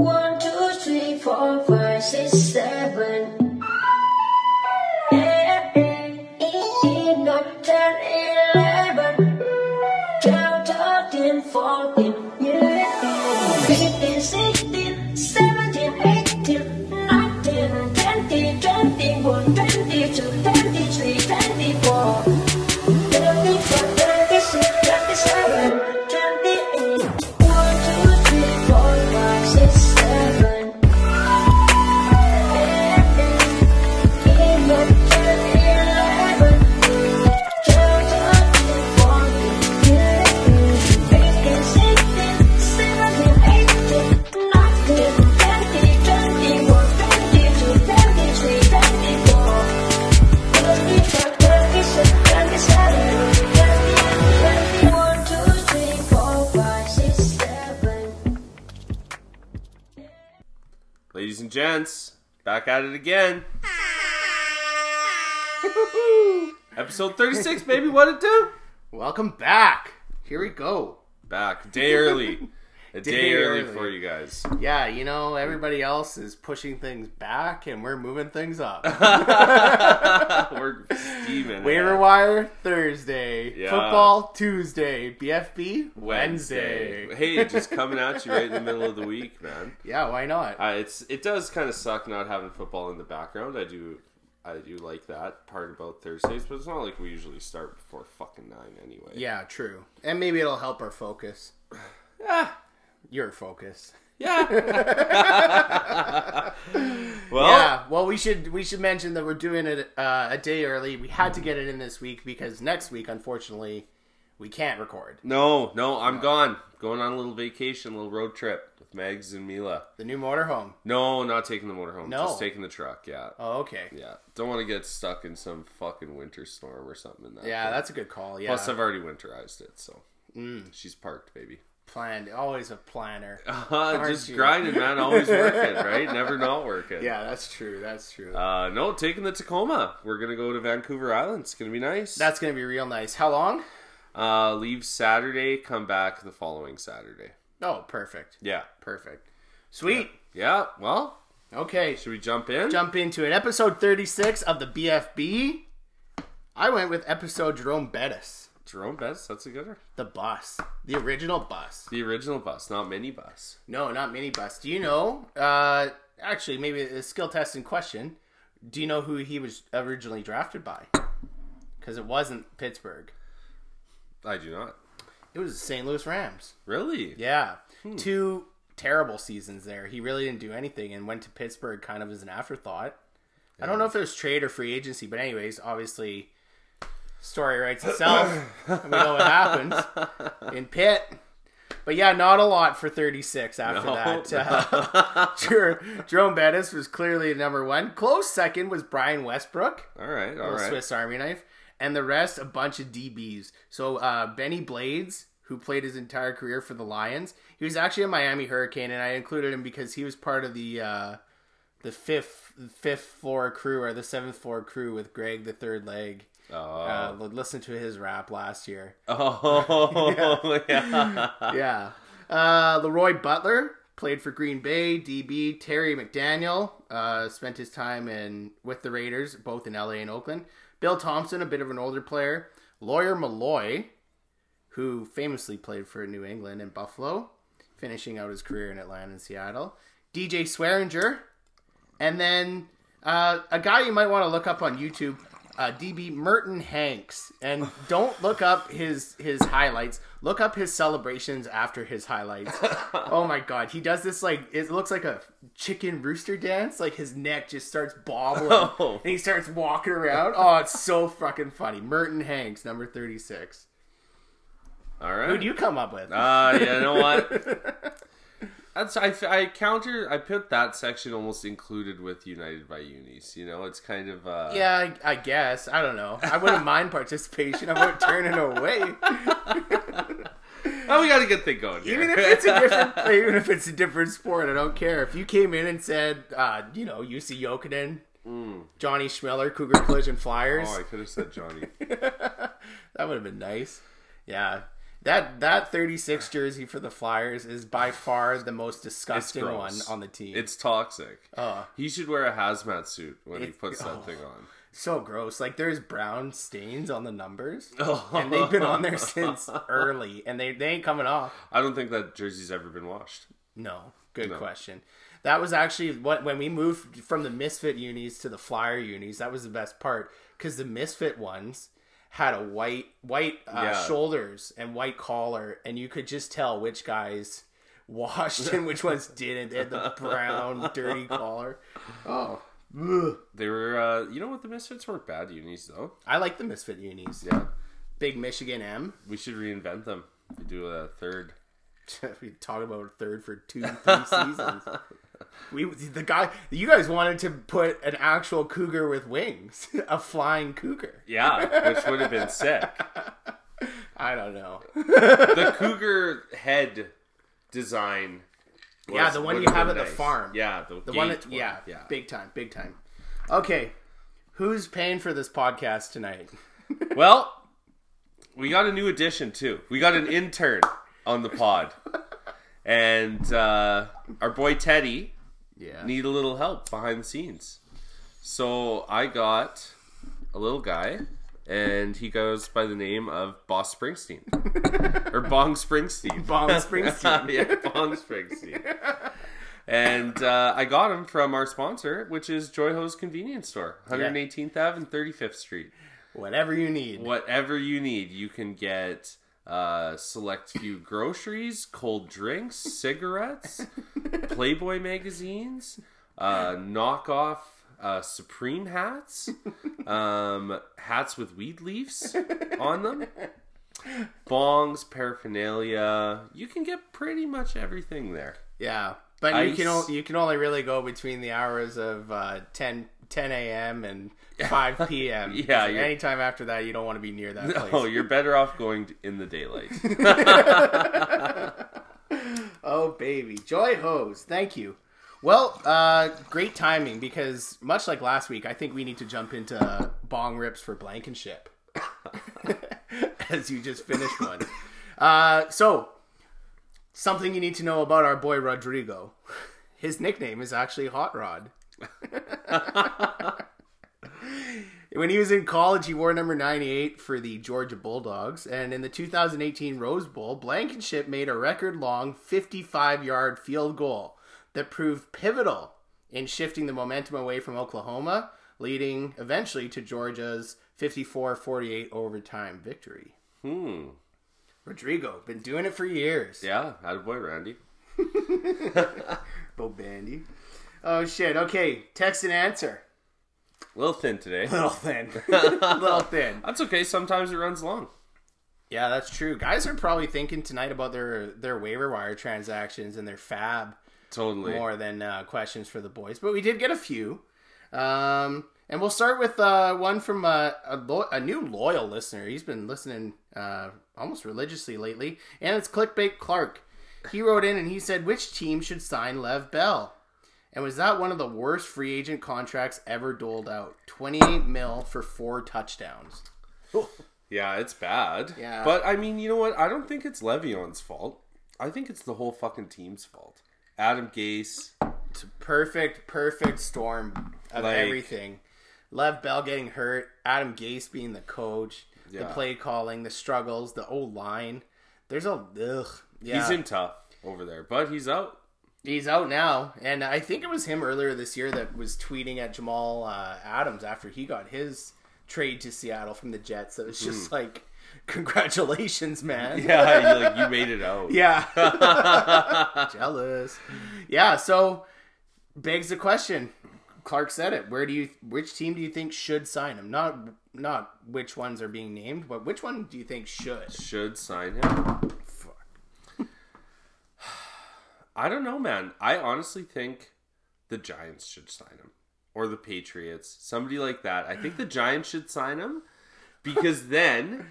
One, two, three, four, five, six, seven. Gents, back at it again. Episode 36, baby, what it do? Welcome back. Here we go. Back, day early. A day, Day early, early. for you guys. Yeah, you know, everybody else is pushing things back and we're moving things up. We're steaming. Waiver wire Thursday. Yeah. Football Tuesday. BFB Wednesday. hey, just coming at you right in the middle of the week, man. Yeah, why not? Uh, it's it does kind of suck not having football in the background. I do I do like that part about Thursdays, but it's not like we usually start before fucking nine anyway. yeah, true. And maybe it'll help our focus. Yeah. Your focus. Yeah. well, yeah. Well, we should we should mention that we're doing it uh, a day early. We had to get it in this week because next week, unfortunately, we can't record. no, no, I'm gone. Going on a little vacation, a little road trip with Megs and Mila. The new motorhome. No, not taking the motorhome. No. Just taking the truck. Yeah. Oh, okay. Yeah. Don't want to get stuck in some fucking winter storm or something in that. Yeah, thing. that's a good call. Yeah. Plus, I've already winterized it, so Mm. she's parked, baby. Planned. Always a planner. Uh, just you? grinding, man. Always working, right? Never not working. Yeah, that's true. That's true. Uh, no, taking the Tacoma. We're gonna go to Vancouver Island. It's gonna be nice. That's gonna be real nice. How long? uh, leave Saturday, come back the following Saturday. Oh, perfect. Yeah, Perfect. Sweet. yeah. Well, Okay. should we jump in? Jump into it. Episode 36 of the BFB. I went with episode Jerome Bettis. Jerome Bettis. That's a good one. The bus. The original bus. The original bus, not mini bus. No, not minibus. Do you know? Uh, actually, maybe a skill test in question. Do you know who he was originally drafted by? Because it wasn't Pittsburgh. I do not. It was the St. Louis Rams. Really? Yeah. Two terrible seasons there. He really didn't do anything and went to Pittsburgh kind of as an afterthought. I don't know if it was trade or free agency, but anyways, obviously, story writes itself. we know what happens in Pitt. But yeah, not a lot for 36 after No, that. Uh, Jer- Jerome Bettis was clearly number one. Close second was Brian Westbrook All right. All right. Swiss Army knife, and the rest a bunch of DBs. So uh, Bennie Blades, who played his entire career for the Lions, he was actually a Miami Hurricane, and I included him because he was part of the uh, the fifth fifth floor crew or the seventh floor crew with Greg the Third Leg. Oh. Uh, listen to his rap last year. oh. yeah. yeah. Uh, Leroy Butler played for Green Bay. DB Terry McDaniel uh, spent his time in with the Raiders, both in LA and Oakland. Bill Thompson, a bit of an older player. Lawyer Milloy, who famously played for New England and Buffalo, finishing out his career in Atlanta and Seattle. DJ Swearinger, and then uh, a guy you might want to look up on YouTube, uh, DB Merton Hanks, and don't look up his his highlights. Look up his celebrations after his highlights. oh my god, he does this like it looks like a chicken rooster dance. Like his neck just starts bobbling, Oh. and he starts walking around. Oh, it's so fucking funny. Merton Hanks, number thirty six. All right. Who'd you come up with? Uh, yeah, you know what? That's I, I counter I put that section almost included with United by Unis. You know, it's kind of uh, yeah, I, I guess. I don't know. I wouldn't mind participation. I wouldn't turn it away. Oh, we got a good thing going here. Even if it's a different, even if it's a different sport, I don't care. If you came in and said, uh, you know, UC Yokoden, Johnny Schmeller, Cougar Collision Flyers, oh, I could have said Johnny. that would have been nice. Yeah. That that 36 jersey for the Flyers is by far the most disgusting one on the team. It's toxic. Oh. He should wear a hazmat suit when he puts that oh. thing on. so gross. Like there's brown stains on the numbers. And they've been on there since early and they, they ain't coming off. I don't think that jersey's ever been washed. No. Good No. question. That was actually what when we moved from the Misfit unis to the Flyer unis, that was the best part cuz the Misfit ones had a white white uh, Yeah. shoulders and white collar and you could just tell which guys washed and which ones didn't. They had the brown dirty collar. Oh. Ugh. They were, uh, you know what? The Misfits weren't bad unis though. I like the Misfit unis. Yeah, Big Michigan M. we should reinvent them. We do a third. we talk about a third for two, three seasons. We the guy you guys wanted to put an actual cougar with wings, a flying cougar. Yeah, which would have been sick. I don't know. The cougar head design. was- Yeah, the one you have at the farm. Yeah, the, The one that yeah, yeah. big time, big time. Okay, who's paying for this podcast tonight? Well, we got a new addition too. We got an intern on the pod, and uh, our boy Teddy Yeah, need a little help behind the scenes. So I got a little guy, and he goes by the name of Boss Springsteen or Bong Springsteen. Bong Springsteen. yeah, Bong Springsteen. And uh, I got him from our sponsor, which is Joy Hose Convenience Store, 118th Ave and 35th Street. Whatever you need. Whatever you need, you can get uh, select few groceries, cold drinks, cigarettes, Playboy magazines, uh, knockoff uh, Supreme hats, um, hats with weed leaves on them, bongs, paraphernalia. You can get pretty much everything there. Yeah, but you can only, you can only really go between the hours of uh, 10, 10 a.m. and five p.m. Yeah, you're- anytime after that, you don't want to be near that place. Oh, you're better off going in the daylight. Oh, baby. Joy Hose. Thank you. Well, uh, great timing because much like last week, I think we need to jump into bong rips for Blankenship. As you just finished one. Uh, so, something you need to know about our boy Rodrigo. His nickname is actually Hot Rod. When he was in college, he wore number 98 for the Georgia Bulldogs. And in the 2018 Rose Bowl, Blankenship made a record long 55 yard field goal that proved pivotal in shifting the momentum away from Oklahoma, leading eventually to Georgia's 54 48 overtime victory. hmm. Rodrigo, been doing it for years. Yeah, attaboy, Randy. Bo Bandy. Oh, shit. Okay, text and answer. A little thin today. Little thin. Little thin. That's okay. Sometimes it runs long. Yeah, that's true. Guys are probably thinking tonight about their their waiver wire transactions and their fab Totally. more than uh, questions for the boys, but we did get a few. Um, and we'll start with uh, one from uh, a, lo- a new loyal listener. He's been listening uh, almost religiously lately, and it's Clickbait Clark. He wrote in and he said, "Which team should sign Le'Veon Bell?" And was that one of the worst free agent contracts ever doled out? Twenty-eight mil for four touchdowns. Yeah, it's bad. Yeah. But I mean, you know what? I don't think it's Le'Veon's fault. I think it's the whole fucking team's fault. Adam Gase. It's a perfect, perfect storm of Like- everything. Le'Veon Bell getting hurt, Adam Gase being the coach, the play calling, the struggles, the O line. There's a ugh. Yeah, He's in tough over there, but he's out. He's out now, and I think it was him earlier this year that was tweeting at Jamal uh, Adams after he got his trade to Seattle from the Jets. That was just like, congratulations, man. Hmm. Yeah, you, like you made it out. Yeah. Jealous. Yeah, so begs the question. Clark said it. Where do you which team do you think should sign him? Not not which ones are being named, but which one do you think should? Should sign him. I don't know, man. I honestly think the Giants should sign him. Or the Patriots. Somebody like that. I think the Giants should sign him because then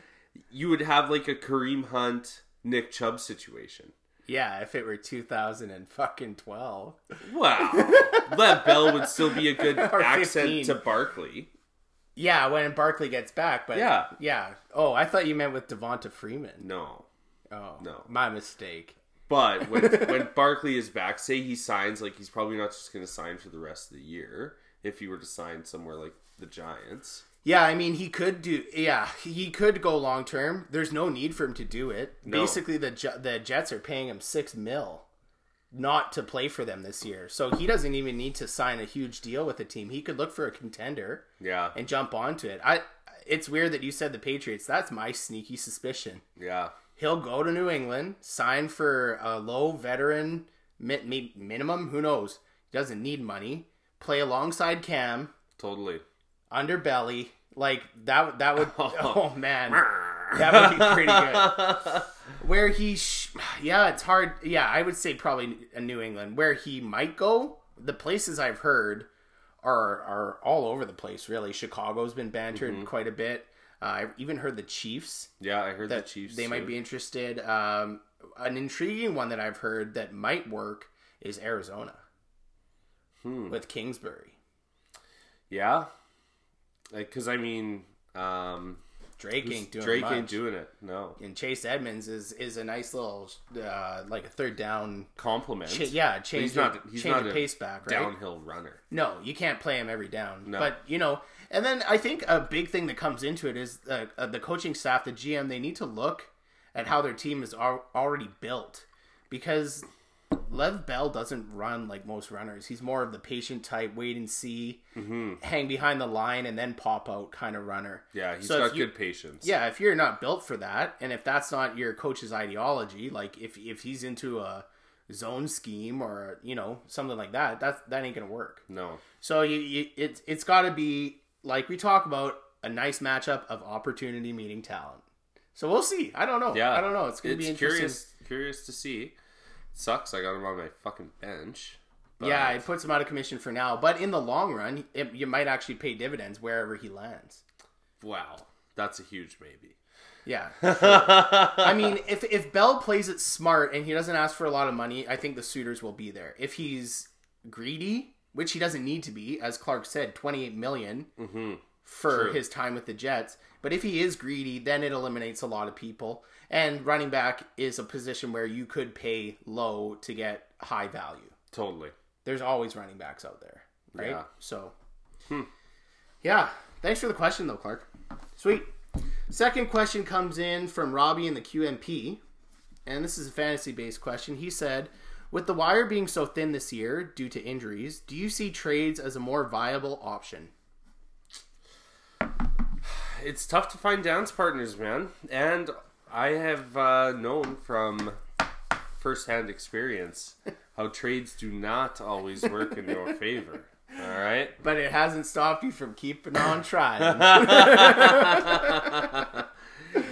you would have like a Kareem Hunt, Nick Chubb situation. Yeah, if it were 2000 and fucking 12. Wow. Le'Veon Bell would still be a good accent 15. to Barkley. Yeah, when Barkley gets back, but Yeah. Yeah. Oh, I thought you meant with Devonta Freeman. No. Oh No. my mistake. But when when Barkley is back, say he signs, like he's probably not just going to sign for the rest of the year. If he were to sign somewhere like the Giants, Yeah, I mean, he could do. Yeah, he could go long term. There's no need for him to do it. No. Basically, the the Jets are paying him six mil, not to play for them this year. So he doesn't even need to sign a huge deal with a team. He could look for a contender yeah, and jump onto it. I. It's weird that you said the Patriots. That's my sneaky suspicion. yeah, He'll go to New England, sign for a low veteran mi- mi- minimum. Who knows? He doesn't need money. Play alongside Cam totally. underbelly like that that would oh man that would be pretty good where he sh- yeah it's hard yeah i would say probably a new england where he might go the places i've heard are are all over the place really chicago's been bantered mm-hmm. quite a bit uh, i've even heard the chiefs Yeah, I heard that the Chiefs. they might be interested um, an intriguing one that i've heard that might work is arizona Hmm. with kingsbury Yeah, because I mean, um, drake ain't doing Drake much. ain't doing it. No and Chase Edmonds is is a nice little uh, like a third down. compliment. Yeah, change he's not. He's change not a pace back, right? downhill runner. No, you can't play him every down. No. But you know, and then I think a big thing that comes into it is uh, uh, the coaching staff, the GM. They need to look at how their team is al- already built because Le'Veon Bell doesn't run like most runners. He's more of the patient type, wait and see, hang behind the line and then pop out kind of runner. Yeah, he's So got you- good patience. Yeah, if you're not built for that, and if that's not your coach's ideology, like if if he's into a zone scheme or you know something like that, that that ain't gonna work. No. So you, you it's it's got to be like we talk about a nice matchup of opportunity meeting talent. So we'll see. I don't know. Yeah, I don't know. It's gonna be interesting. curious. Curious to see. sucks. I got him on my fucking bench. But Yeah, it puts him out of commission for now, but in the long run, it, you might actually pay dividends wherever he lands. wow, that's a huge maybe. Yeah. I mean, if if Bell plays it smart and he doesn't ask for a lot of money, I think the suitors will be there. If he's greedy, which he doesn't need to be, as Clark said, twenty eight million for Mm-hmm. True. his time with the Jets. But if he is greedy, then it eliminates a lot of people. And running back is a position where you could pay low to get high value. Totally. There's always running backs out there, right? Yeah. So, yeah. Thanks for the question, though, Clark. Sweet. Second question comes in from Robbie in the QMP, and this is a fantasy based question. He said, With the wire being so thin this year due to injuries, do you see trades as a more viable option? It's tough to find dance partners, man. And I have uh, known from firsthand experience how trades do not always work in your favor. All right. But it hasn't stopped you from keeping on trying.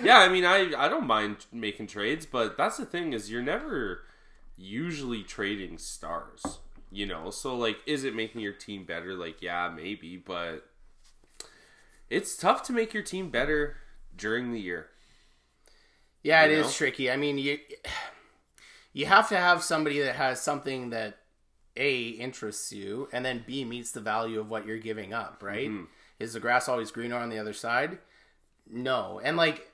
Yeah, I mean, I I don't mind making trades, but that's the thing is you're never usually trading stars, you know. So like, is it making your team better? Like, yeah, maybe, but it's tough to make your team better during the year. Yeah, it You is tricky. I mean, you you have to have somebody that has something that a interests you, and then b meets the value of what you're giving up. Right? Mm-hmm. Is the grass always greener on the other side? No, and like,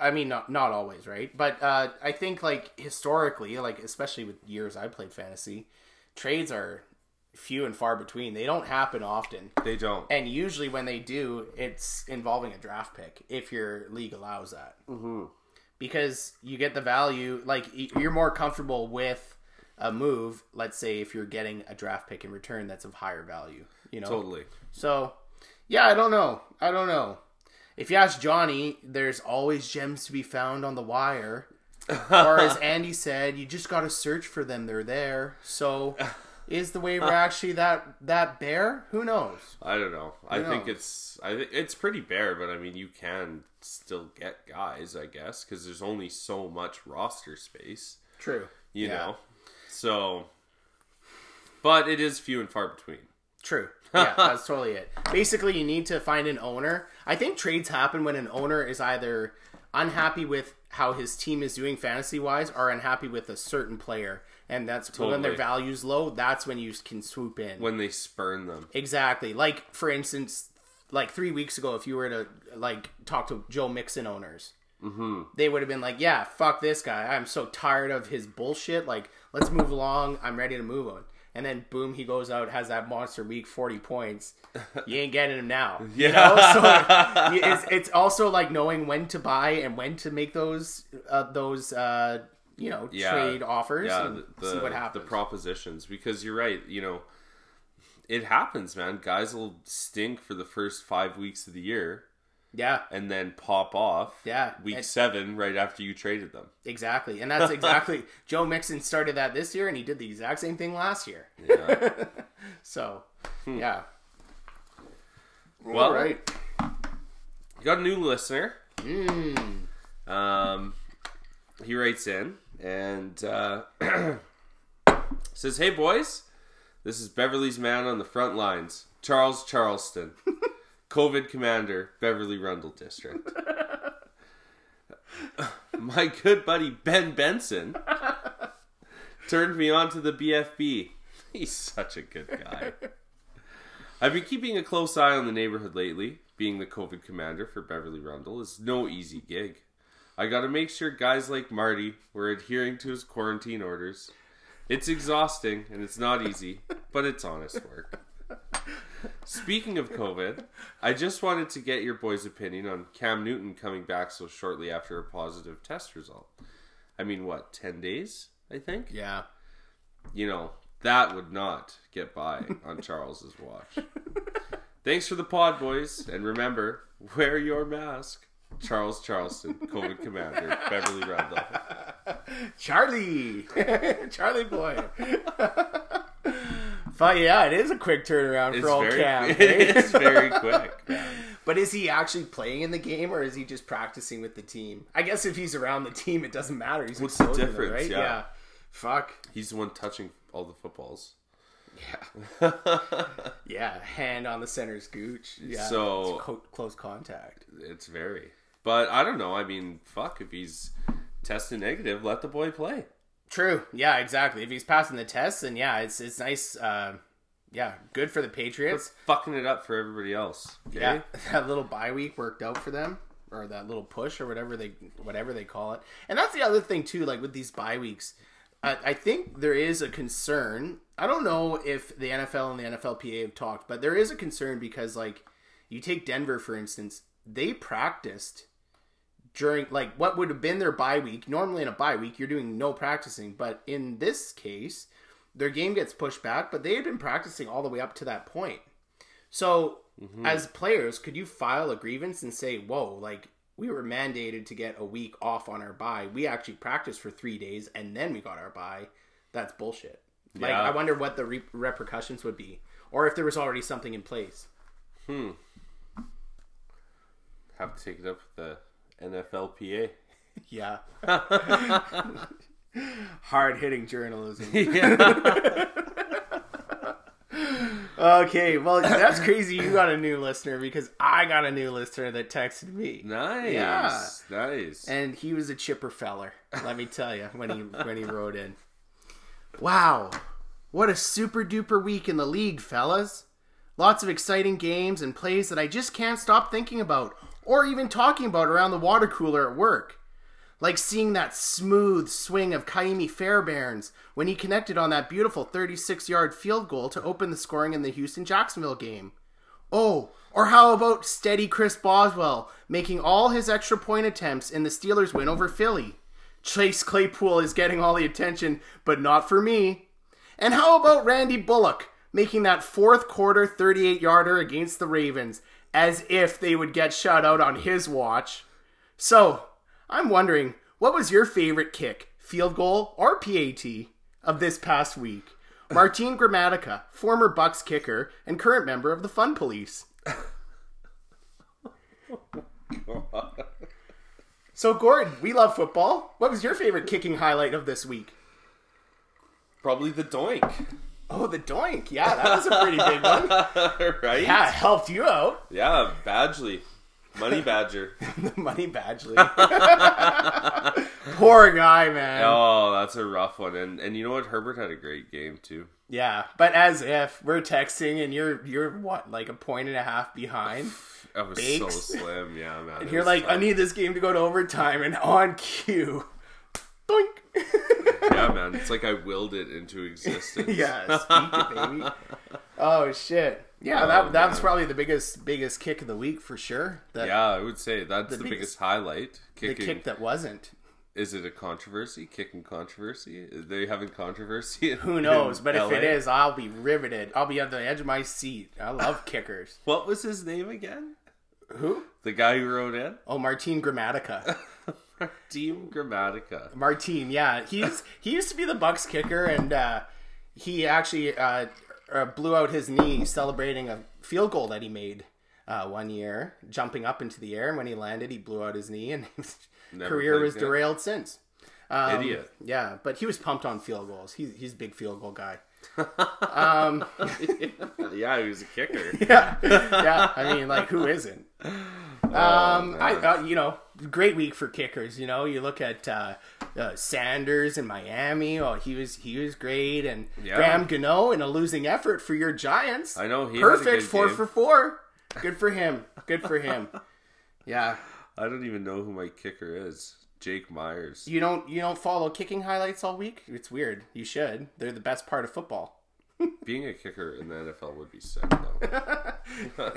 I mean, not not always, right? But uh, I think like historically, like especially with years I played fantasy, trades are few and far between. They don't happen often. They don't. And usually, when they do, it's involving a draft pick if your league allows that. Mm-hmm. Because you get the value, like you're more comfortable with a move. Let's say if you're getting a draft pick in return that's of higher value, you know. Totally. So, yeah, I don't know. I don't know. If you ask Johnny, there's always gems to be found on the wire. or as Andy said, you just got to search for them. They're there. So, is the waiver actually that that bare? Who knows? I don't know. I Who think it's I think it's pretty bare, but I mean, you can still get guys, I guess, because there's only so much roster space, True. you Yeah. know. So, but it is few and far between. True. Yeah, that's totally it. Basically, you need to find an owner. I think trades happen when an owner is either unhappy with how his team is doing fantasy wise or unhappy with a certain player. And that's when their Totally. value's low, that's when you can swoop in. When they spurn them, Exactly. Like for instance, like three weeks ago, if you were to like talk to Joe Mixon owners, Mm-hmm. they would have been like, "Yeah, fuck this guy. I'm so tired of his bullshit. Like, let's move along. I'm ready to move on." And then boom, he goes out, has that monster week, forty points. You ain't getting him now. You know? So it's, it's also like knowing when to buy and when to make those uh, those uh, you know Yeah. trade offers Yeah, and the, see what happens. the propositions because you're right. You know, it happens, man. Guys will stink for the first five weeks of the year yeah, and then pop off. Yeah, week seven, right after you traded them. exactly. And that's exactly Joe Mixon started that this year, and he did the exact same thing last year. Yeah. So, yeah. Well, All right. You got a new listener. Um, he writes in and uh, says, "Hey boys, this is Beverly's man on the front lines, Charles Charleston, COVID commander, Beverly Rundle District. My good buddy Ben Benson turned me on to the BFB. He's such a good guy." I've been keeping a close eye on the neighborhood lately. Being the COVID commander for Beverly Rundle is no easy gig. I gotta make sure guys like Marty were adhering to his quarantine orders. It's exhausting and it's not easy, but it's honest work. Speaking of COVID, I just wanted to get your boys' opinion on Cam Newton coming back so shortly after a positive test result. I mean, what, 10 days, I think? Yeah. you know, that would not get by on Charles's watch. Thanks for the pod, boys. And remember, wear your mask. Charles Charleston, COVID commander, Beverly Randolph. Charlie, Charlie boy. But yeah, it is a quick turnaround It's for old very, Cam. it's very quick. man. but is he actually playing in the game or is he just practicing with the team? I guess if he's around the team, it doesn't matter. He's What's the them, difference? right? Yeah. Fuck. He's the one touching all the footballs. Yeah. yeah. Hand on the center's gooch. Yeah. So- it's co- close contact. It's very. But I don't know. I mean, fuck, if he's tested negative, let the boy play. True. Yeah. Exactly. If he's passing the test, then yeah, it's it's nice. Uh, yeah, good for the Patriots. Fucking it up for everybody else. Okay? Yeah, that little bye week worked out for them, or that little push, or whatever they whatever they call it. And that's the other thing too. Like with these bye weeks, I, I think there is a concern. I don't know if the NFL and the NFLPA have talked, but there is a concern because like you take Denver for instance, they practiced during like what would have been their bye week. Normally in a bye week, you're doing no practicing, but in this case, their game gets pushed back. But they had been practicing all the way up to that point. So, as players, could you file a grievance and say, "Whoa, like we were mandated to get a week off on our bye. We actually practiced for three days and then we got our bye. That's bullshit." Like, Yeah. I wonder what the re- repercussions would be, or if there was already something in place. Hmm. Have to take it up with the NFLPA. Yeah. Hard hitting journalism. yeah. Okay, well, that's crazy. You got a new listener because I got a new listener that texted me. Nice. Yeah. Nice. and he was a chipper feller. Let me tell you when he when he wrote in. Wow, what a super duper week in the league, fellas! Lots of exciting games and plays that I just can't stop thinking about, or even talking about around the water cooler at work. Like seeing that smooth swing of Ka'imi Fairbairn's when he connected on that beautiful 36 yard field goal to open the scoring in the Houston Jacksonville game. Oh, or how about steady Chris Boswell making all his extra point attempts in the Steelers' win over Philly? Chase Claypool is getting all the attention, but not for me. And how about Randy Bullock making that fourth quarter 38 yarder against the Ravens as if they would get shut out on his watch? So, I'm wondering, what was your favorite kick, field goal or PAT, of this past week? Martin Gramatica, former Bucks kicker and current member of the Fun Police. So, Gordon, we love football. What was your favorite kicking highlight of this week? Probably the doink. Oh, the doink. Yeah, that was a pretty big one. right? Yeah, it helped you out. Yeah, Badgley. Money Badger. The money Badgley. Poor guy, man. Oh, that's a rough one. And and you know what? Herbert had a great game too. Yeah, but as if we're texting and you're you're what like a point and a half behind. I was Bakes. so slim, yeah, man. And you're like, I need this game to go to overtime, and on cue, Yeah, man. It's like I willed it into existence. yeah, speak it, baby. Oh shit. Yeah, Oh, that that was probably the biggest biggest kick of the week for sure. That, Yeah, I would say that's the, The biggest, biggest- highlight. the kick that wasn't. Is it a controversy? Kicking controversy? Is they having controversy? in- Who knows? But if it is, I'll be riveted. I'll be on the edge of my seat. I love kickers. what was his name again? Who? The guy who wrote in Oh, Martin Gramatica. Team Gramatica. Martin, yeah, he's he used to be the Bucks kicker, and uh, he actually uh, uh, blew out his knee celebrating a field goal that he made uh, one year, jumping up into the air. And when he landed, he blew out his knee, and his Never career was derailed since. Um, Idiot. Yeah, but he was pumped on field goals. He's he's a big field goal guy. yeah, he was a kicker. Yeah, yeah. I mean, like, who isn't? Um, Oh, I uh, you know, great week for kickers. You know, you look at uh, uh, Sanders in Miami. Oh, he was he was great, and Yeah. Graham Gano in a losing effort for your Giants. I know he perfect four game. for four. Good for him. Good for him. Yeah, I don't even know who my kicker is. Jake Myers. you don't you don't follow kicking highlights all week. It's weird. You should. They're the best part of football. Being a kicker in the NFL would be sick though.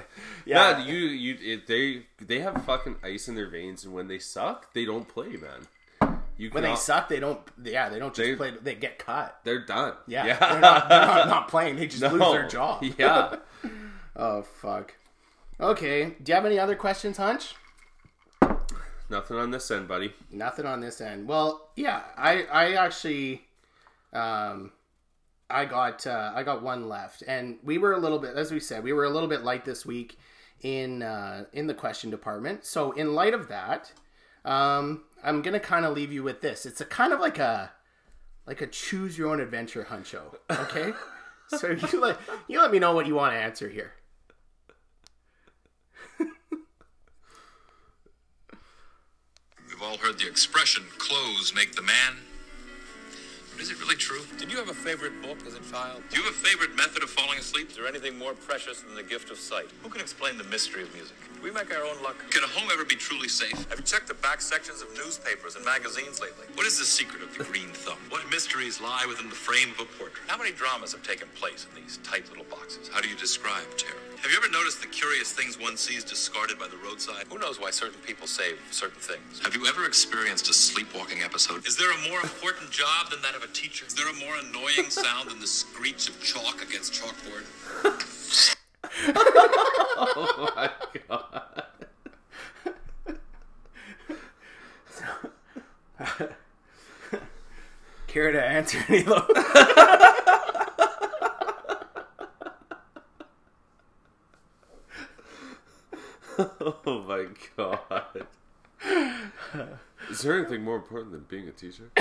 Yeah, yeah, you you it, they they have fucking ice in their veins, and when they suck, they don't play, man. You when they suck, they don't. Yeah, they don't just They- play. They get cut. they're done. Yeah, yeah. they're, not, they're not, not playing. They just lose their job. Yeah. Oh fuck. Okay. Do you have any other questions, Hunch? Nothing on this end, buddy. Nothing on this end. Well, yeah, I I actually um I got uh, I got one left, and we were a little bit, as we said, we were a little bit light this week in uh, in the question department. So, in light of that, um, I'm gonna kind of leave you with this. It's a kind of like a like a choose your own adventure huncho. Okay, so you let you let me know what you want to answer here. We've all heard the expression, clothes make the man. But is it really true? Did you have a favorite book as a child? Do you have a favorite method of falling asleep? Is there anything more precious than the gift of sight? Who can explain the mystery of music? We make our own luck. Can a home ever be truly safe? Have you checked the back sections of newspapers and magazines lately? What is the secret of the green thumb? What mysteries lie within the frame of a portrait? How many dramas have taken place in these tight little boxes? How do you describe terror? Have you ever noticed the curious things one sees discarded by the roadside? Who knows why certain people save certain things? Have you ever experienced a sleepwalking episode? Is there a more important job than that of a teacher? Is there a more annoying sound than the screech of chalk against chalkboard? Oh my god. Care to answer any of those? Oh my god. Is there anything more important than being a teacher?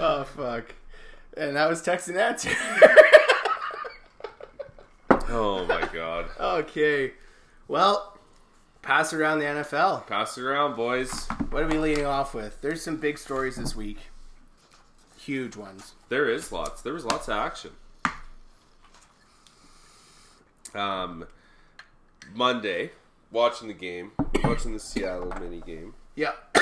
Oh fuck. And that was text and answer. Oh my god. okay. Well, pass around the NFL. Pass it around, boys. What are we leading off with? There's some big stories this week. Huge ones. There is lots. There was lots of action. Um, Monday, watching the game, watching the Seattle mini game, Yeah.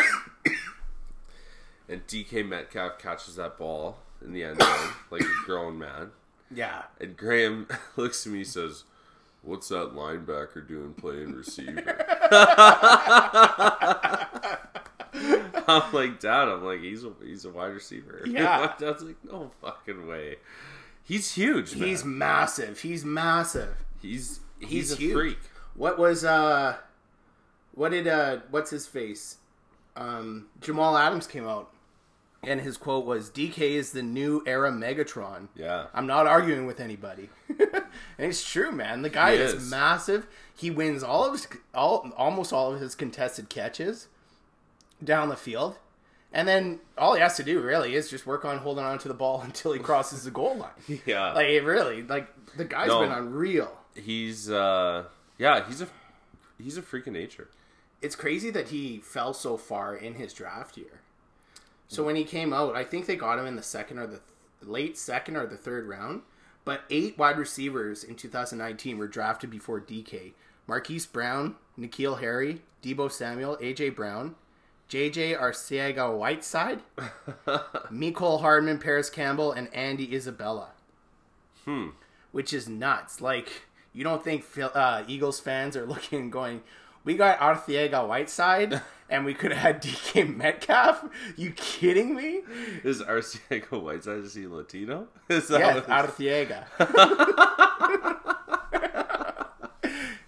and DK Metcalf catches that ball in the end zone like a grown man. Yeah. And Graham looks at me and says, What's that linebacker doing playing receiver? I'm like, Dad, I'm like, he's a he's a wide receiver. Yeah. Dad's like, no fucking way. He's huge, man. He's massive. He's massive. he's he's, he's a huge. freak. What was uh what did uh what's his face? Um Jamal Adams came out and his quote was DK is the new era Megatron. Yeah. I'm not arguing with anybody. and it's true, man. The guy is. is. massive. He wins all of his all almost all of his contested catches down the field. And then all he has to do really is just work on holding on to the ball until he crosses the goal line. Yeah. Like it really, like the guy's No. been unreal. he's uh yeah, he's a he's a freak of nature. it's crazy that he fell so far in his draft year. So when he came out, I think they got him in the second or the th- late second or the third round. But eight wide receivers in 2019 were drafted before DK. Marquise Brown, N'Keal Harry, Deebo Samuel, AJ Brown, JJ Arcega Whiteside, Mecole Hardman, Parris Campbell, and Andy Isabella. Hmm. Which is nuts. Like, you don't think uh, Eagles fans are looking and going, we got Arcega Whiteside and we could have had DK Metcalf? You kidding me? Is Arcega Whiteside is he Latino? Is that Yes, Arcega.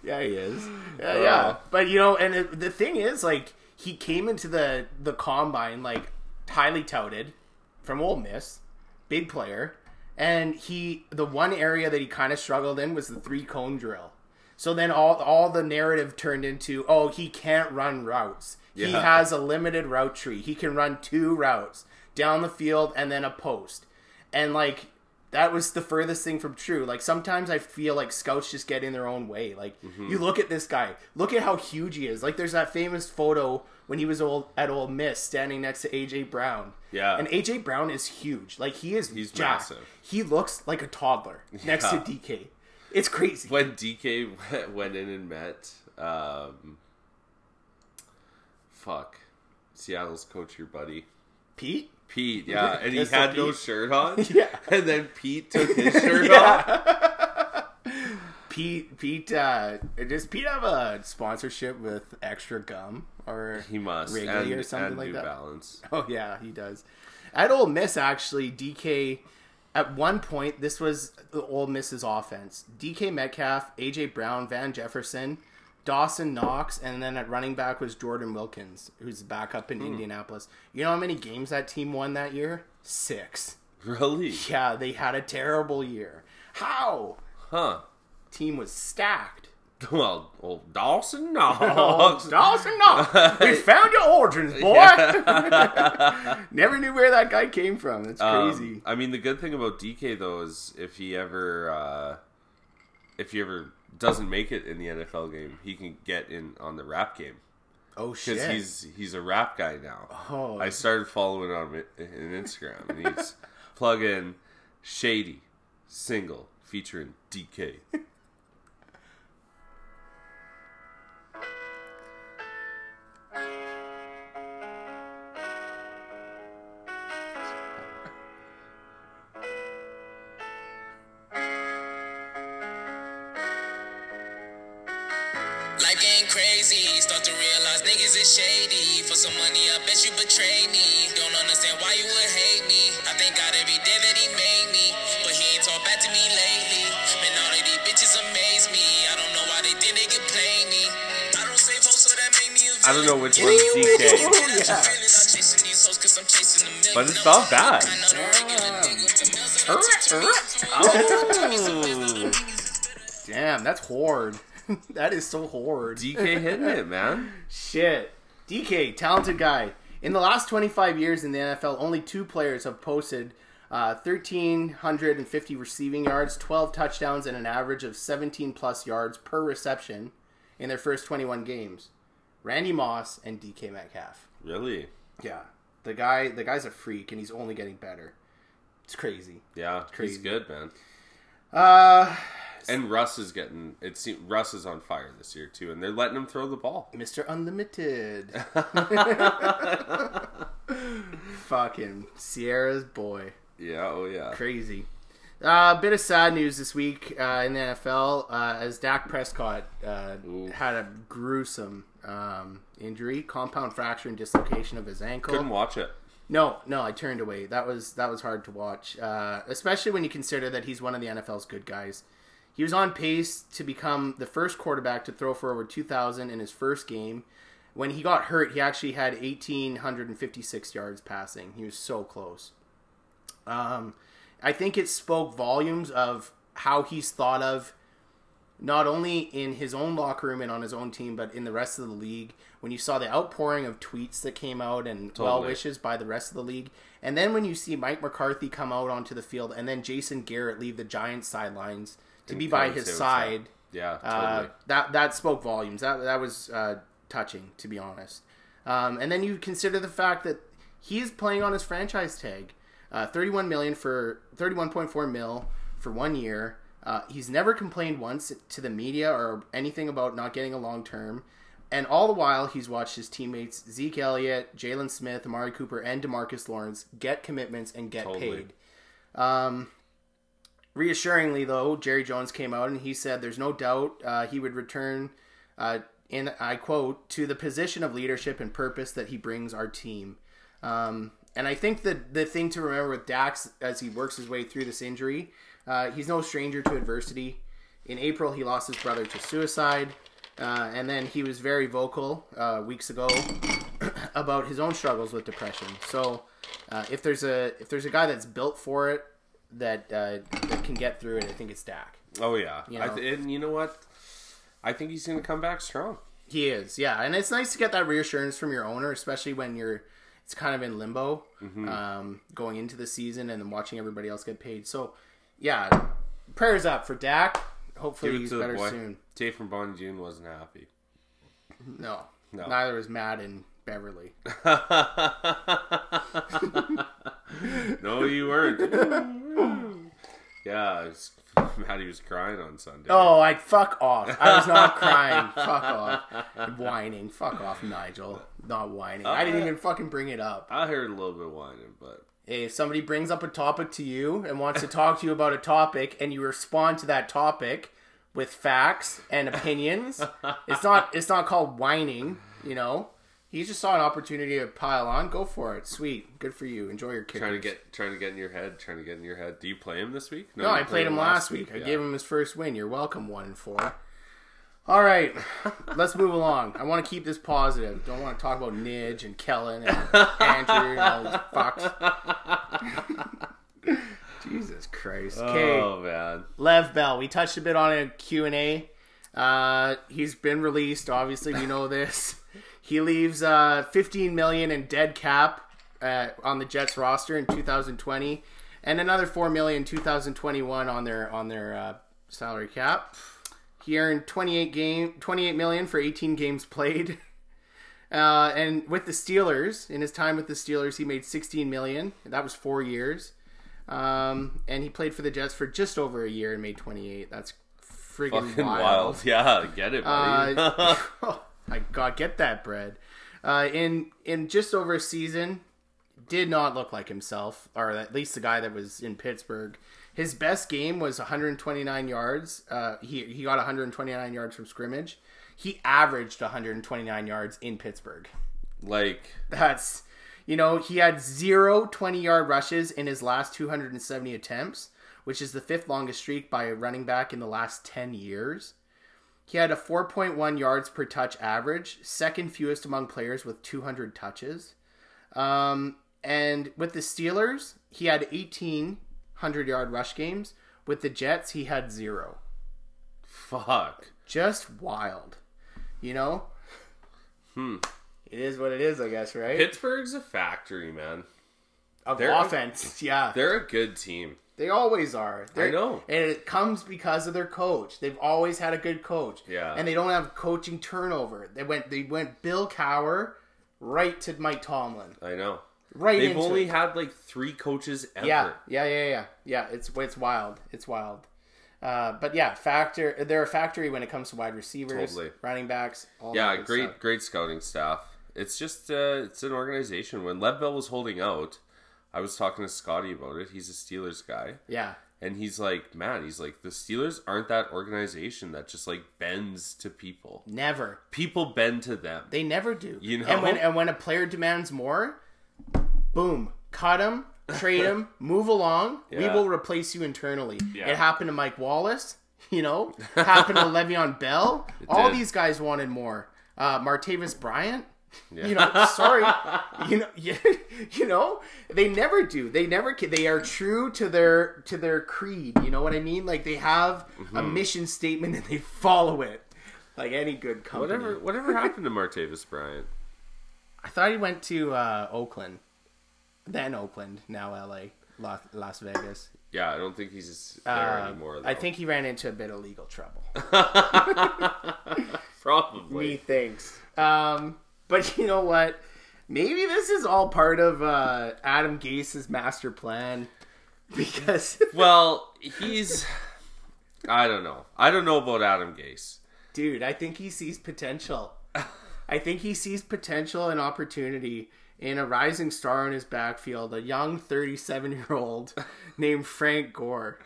yeah, he is. Yeah, Oh. yeah. But you know, and it, the thing is, like, he came into the the combine like highly touted from Ole Miss, big player, and he the one area that he kind of struggled in was the three cone drill. So then all all the narrative turned into, oh, he can't run routes. He has a limited route tree. He can run two routes down the field and then a post. And like that was the furthest thing from true. Like sometimes I feel like scouts just get in their own way. Like Mm-hmm. you look at this guy, look at how huge he is. Like there's that famous photo when he was old at Ole Miss standing next to AJ Brown. Yeah. And AJ Brown is huge. Like he is He's jacked. massive. He looks like a toddler next to DK. It's crazy. when DK went- went in and met, um, fuck, Seattle's coach, your buddy Pete? Pete. Yeah, and he had no shirt on. Yeah. and then Pete took his shirt off. Pete Pete uh does Pete have a sponsorship with extra gum or He must Wrigley and, or something like New that? Balance. Oh yeah, he does. At Ole Miss, actually, DK. At one point, this was the Ole Miss's offense: DK Metcalf, AJ Brown, Van Jefferson, Dawson Knox, and then at running back was Jordan Wilkins, who's back up Hmm. in Indianapolis. You know how many games that team won that year? Six. Really? Yeah, they had a terrible year. How? Huh. Team was stacked. Well, old Dawson, no. Oh, Dawson Knox, we found your origins, boy. Never knew where that guy came from. That's Um, crazy. I mean, the good thing about DK though is if he ever, uh, if he ever doesn't make it in the NFL game, he can get in on the rap game oh shit! because he's he's a rap guy now. Oh. I started following on him in Instagram, and he's plug in shady single featuring DK. is shady. For some money, I bet you betray me. Don't understand why you would hate me. I thank God every day that he made me, but he ain't talked back to me lately. Man, all of these bitches amaze me. I don't know why they think they could play me. I don't save hoes, so that make me a I don't know which villain. one's DK, Yeah. I'm chasing these hoes 'cause I'm chasing the million. but it's not bad. I know the regular nigga with the mills and the Oh, Damn, that's horde. that is so horde. DK hitting it, man. Shit. DK, talented guy. In the last 25 years in the NFL, only two players have posted uh, 1,350 receiving yards, 12 touchdowns, and an average of 17 plus yards per reception in their first 21 games. Randy Moss and DK Metcalf. Really? Yeah, the guy, the guy's a freak, and he's only getting better. It's crazy. Yeah, he's Crazy. good, man. Uh, And Russ is getting it. Seems Russ is on fire this year too, and they're letting him throw the ball. Mr. Unlimited. Fucking Ciara's boy. Yeah, oh yeah. Crazy. A uh, bit of sad news this week uh, in the NFL uh, as Dak Prescott uh, had a gruesome um, injury, compound fracture and dislocation of his ankle. Couldn't watch it. No, no, I turned away. That was that was hard to watch, uh, especially when you consider that he's one of the NFL's good guys. He was on pace to become the first quarterback to throw for over 2,000 in his first game. When he got hurt, he actually had 1,856 yards passing. He was so close. Um, I think it spoke volumes of how he's thought of not only in his own locker room and on his own team, but in the rest of the league. When you saw the outpouring of tweets that came out and well wishes by the rest of the league, and then when you see Mike McCarthy come out onto the field, and then Jason Garrett leave the Giants sidelines to be by his side, Yeah, uh, that that spoke volumes. That that was uh, touching, to be honest. Um, and then you consider the fact that he's playing on his franchise tag, uh, 31 million for 31.4 mil for one year. Uh, he's never complained once to the media or anything about not getting a long term. And all the while, he's watched his teammates Zeke Elliott, Jaylon Smith, Amari Cooper, and Demarcus Lawrence get commitments and get Totally. paid. Um, reassuringly, though, Jerry Jones came out and he said there's no doubt uh, he would return, uh, in I quote, to the position of leadership and purpose that he brings our team. Um, and I think that the thing to remember with Dax as he works his way through this injury, uh, he's no stranger to adversity. In April, he lost his brother to suicide. Uh, and then he was very vocal uh, weeks ago about his own struggles with depression. So, uh, if there's a if there's a guy that's built for it, that uh, that can get through it, I think it's Dak. Oh yeah, You I know. th- and you know what? I think he's going to come back strong. He is, yeah, and it's nice to get that reassurance from your owner, especially when you're it's kind of in limbo um, going into the season and then watching everybody else get paid. So, yeah, prayers up for Dak. Hopefully, he's better soon. Jay from Bonnie June wasn't happy. No, No. neither was Matt and Beverly. no, you weren't. yeah, it's, Maddie was crying on Sunday. Oh, I fuck off! I was not crying. Fuck off. Whining. Fuck off, Nigel. Not whining. I didn't uh, even fucking bring it up. I heard a little bit of whining, but Hey, if somebody brings up a topic to you and wants to talk to you about a topic, and you respond to that topic with facts and opinions, it's not it's not called whining. You know, he just saw an opportunity to pile on. Go for it. Sweet, good for you. Enjoy your kickers. trying to get trying to get in your head, trying to get in your head. Do you play him this week? No, you I played him last week. I Yeah. gave him his first win. You're welcome, one and four. All right, let's move along. I want to keep this positive. Don't want to talk about Nidge and Kellen and Andrew and all these fucks. Jesus Christ. Okay, Oh man, Lev Bell. We touched a bit on a Q&A. Uh, he's been released. Obviously, we know this. He leaves uh, 15 million in dead cap uh, on the Jets roster in 2020, and another 4 million in 2021 on their on their uh, salary cap. He earned 28 game 28 million for 18 games played. Uh, and with the Steelers, in his time with the Steelers, he made 16 million. That was four years. Um, and he played for the Jets for just over a year and made 28. That's friggin' fucking wild. wild. Yeah, get it, buddy. Uh, oh, got get that bread. Uh, in in just over a season, did not look like himself, or at least the guy that was in Pittsburgh. His best game was 129 yards. Uh, he he got 129 yards from scrimmage. He averaged 129 yards in Pittsburgh. like That's, you know, he had zero 20 yard rushes in his last 270 attempts, which is the fifth longest streak by a running back in the last 10 years. He had a 4.1 yards per touch average, second fewest among players with 200 touches. Um, and with the Steelers, he had 1,800 yard rush games. With the Jets, he had zero. fuck. Just wild. You know? Hmm. It is what it is, I guess, right? Pittsburgh's a factory, man. of They're- offense. Yeah, They're a good team. They always are. They're- know. and it comes because of their coach. They've always had a good coach. Yeah. and they don't have coaching turnover. They went. They went Bill Cowher right to Mike Tomlin. I know. Right They've into only it. had like three coaches ever. Yeah, yeah, yeah, yeah, yeah. It's it's wild. It's wild. Uh, but yeah, factor. They're a factory when it comes to wide receivers, Totally. running backs. All Yeah, great, stuff. great scouting staff. It's just, uh, it's an organization. When Levbell was holding out, I was talking to Scotty about it. He's a Steelers guy, Yeah, and he's like, "Man, he's like, the Steelers aren't that organization that just like bends to people. never. People bend to them. They never do. You know? and when and when a player demands more, boom, cut him, trade him, move along. We will replace you internally. Yeah. It happened to Mike Wallace. You know, happened to Le'Veon Bell. All did. these guys wanted more. Uh, Martavis Bryant. Yeah. You know, sorry. you know, you, you know, they never do. They never. They are true to their to their creed. You know what I mean? Like they have a Mm-hmm. mission statement and they follow it. Like any good company. Whatever, whatever happened to Martavis Bryant? I thought he went to uh, Oakland, then Oakland, now L.A., Las, Las Vegas. Yeah, I don't think he's there Uh, anymore. I think he ran into a bit of legal trouble. probably. Methinks. Um, but you know what? Maybe this is all part of uh, Adam Gase's master plan because, Well, he's. I don't know. I don't know about Adam Gase. dude, I think he sees potential. I think he sees potential and opportunity in a rising star in his backfield, a young 37 year old named Frank Gore.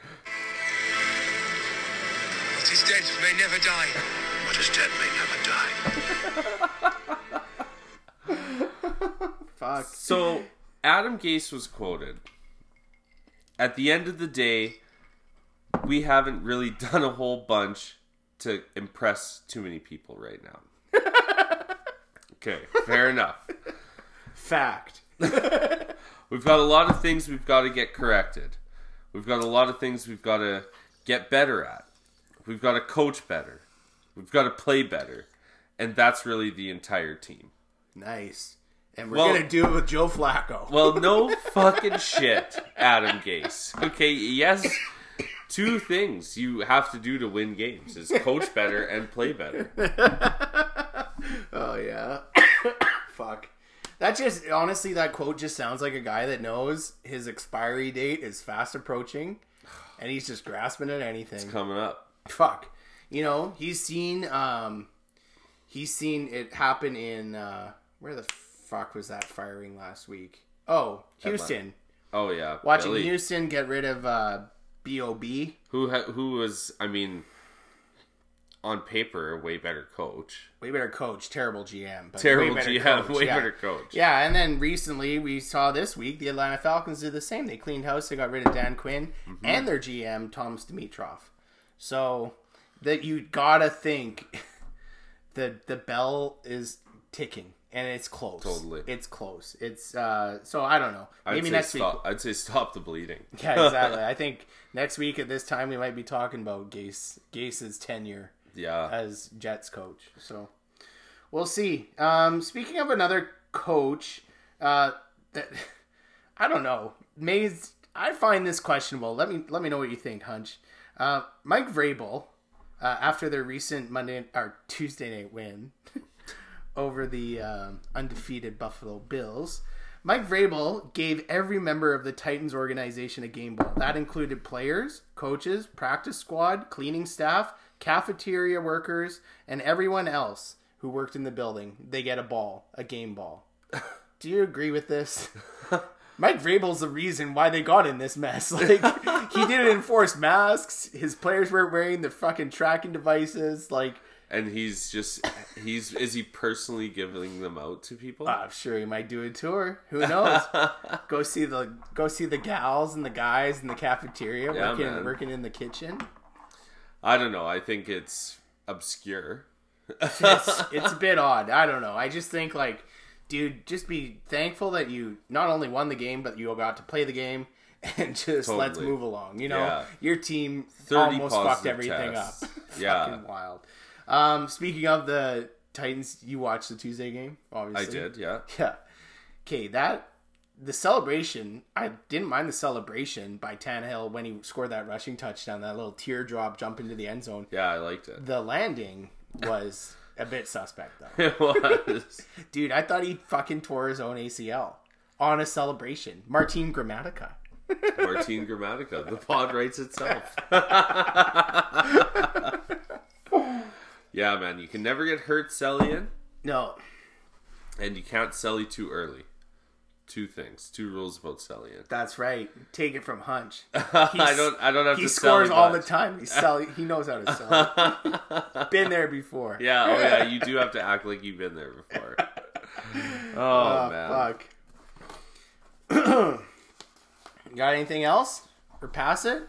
What is dead may never die. What is dead may never die. Fuck. So Adam Gase was quoted. At the end of the day, we haven't really done a whole bunch to impress too many people right now. okay, fair enough. Fact. We've got a lot of things we've got to get corrected. We've got a lot of things we've got to get better at. We've got to coach better. We've got to play better. And that's really the entire team. Nice. And we're Well- going to do it with Joe Flacco. Well, no fucking shit, Adam Gase. Okay, yes, two things you have to do to win games is coach better and play better. Oh yeah. Fuck. That just honestly, that quote just sounds like a guy that knows his expiry date is fast approaching, and he's just grasping at anything. Coming up. Fuck. You know, he's seen um, he's seen it happen in uh, where the fuck was that firing last week? Oh, Houston. Oh yeah, Watching Billy, Houston get rid of uh, Bob. who ha- who was I mean, on paper way better coach. Way better coach, terrible GM, but Terrible way GM, coach, way yeah. better coach. Yeah, and then recently we saw this week the Atlanta Falcons did the same. They cleaned house. They got rid of Dan Quinn Mm-hmm. and their GM Thomas Dimitroff. So that you gotta think the the bell is ticking and it's close. Totally. it's close. It's uh. So I don't know. Maybe next week. I'd say stop the bleeding. Yeah, exactly. I think next week at this time we might be talking about Gase Gase's tenure Yeah, as Jets coach. So we'll see. Um, speaking of another coach, uh, that I don't know, Mays. I find this questionable. Let me let me know what you think, Hunch. Uh, Mike Vrabel, uh, after their recent Monday or Tuesday night win over the um, undefeated Buffalo Bills. Mike Vrabel gave every member of the Titans organization a game ball. That included players, coaches, practice squad, cleaning staff, cafeteria workers, and everyone else who worked in the building. They get a ball, a game ball. Do you agree with this? Mike Vrabel's the reason why they got in this mess. Like he didn't enforce masks. His players weren't wearing the fucking tracking devices. Like and he's just he's is he personally giving them out to people? I'm sure he might do a tour. Who knows? go see the go see the gals and the guys in the cafeteria Yeah, working man. working in the kitchen. I don't know. I think it's obscure. It's it's a bit odd. I don't know. I just think like, dude, just be thankful that you not only won the game but you got to play the game and just let's move along. You know, Yeah. your team 30 almost fucked everything tests. up. Yeah. Fucking wild. Um, speaking of the Titans, you watched the Tuesday game, obviously. I did, yeah. Yeah. Okay, that the celebration. I didn't mind the celebration by Tannehill when he scored that rushing touchdown. That little teardrop jump into the end zone. Yeah, I liked it. The landing was a bit suspect though. It was. Dude, I thought he fucking tore his own ACL on a celebration. Martin Gramatica. Martin Gramatica. The pod writes itself. Yeah, man. You can never get hurt selling, No, and you can't sell too early. Two things. Two rules about selling. that's right. Take it from Hunch. I don't. I don't have He to scores sell all the much. time. He sell. He knows how to sell. Been there before. Yeah. Oh yeah. You do have to act like you've been there before. Oh, Oh, man. fuck. Got anything else? Or pass it?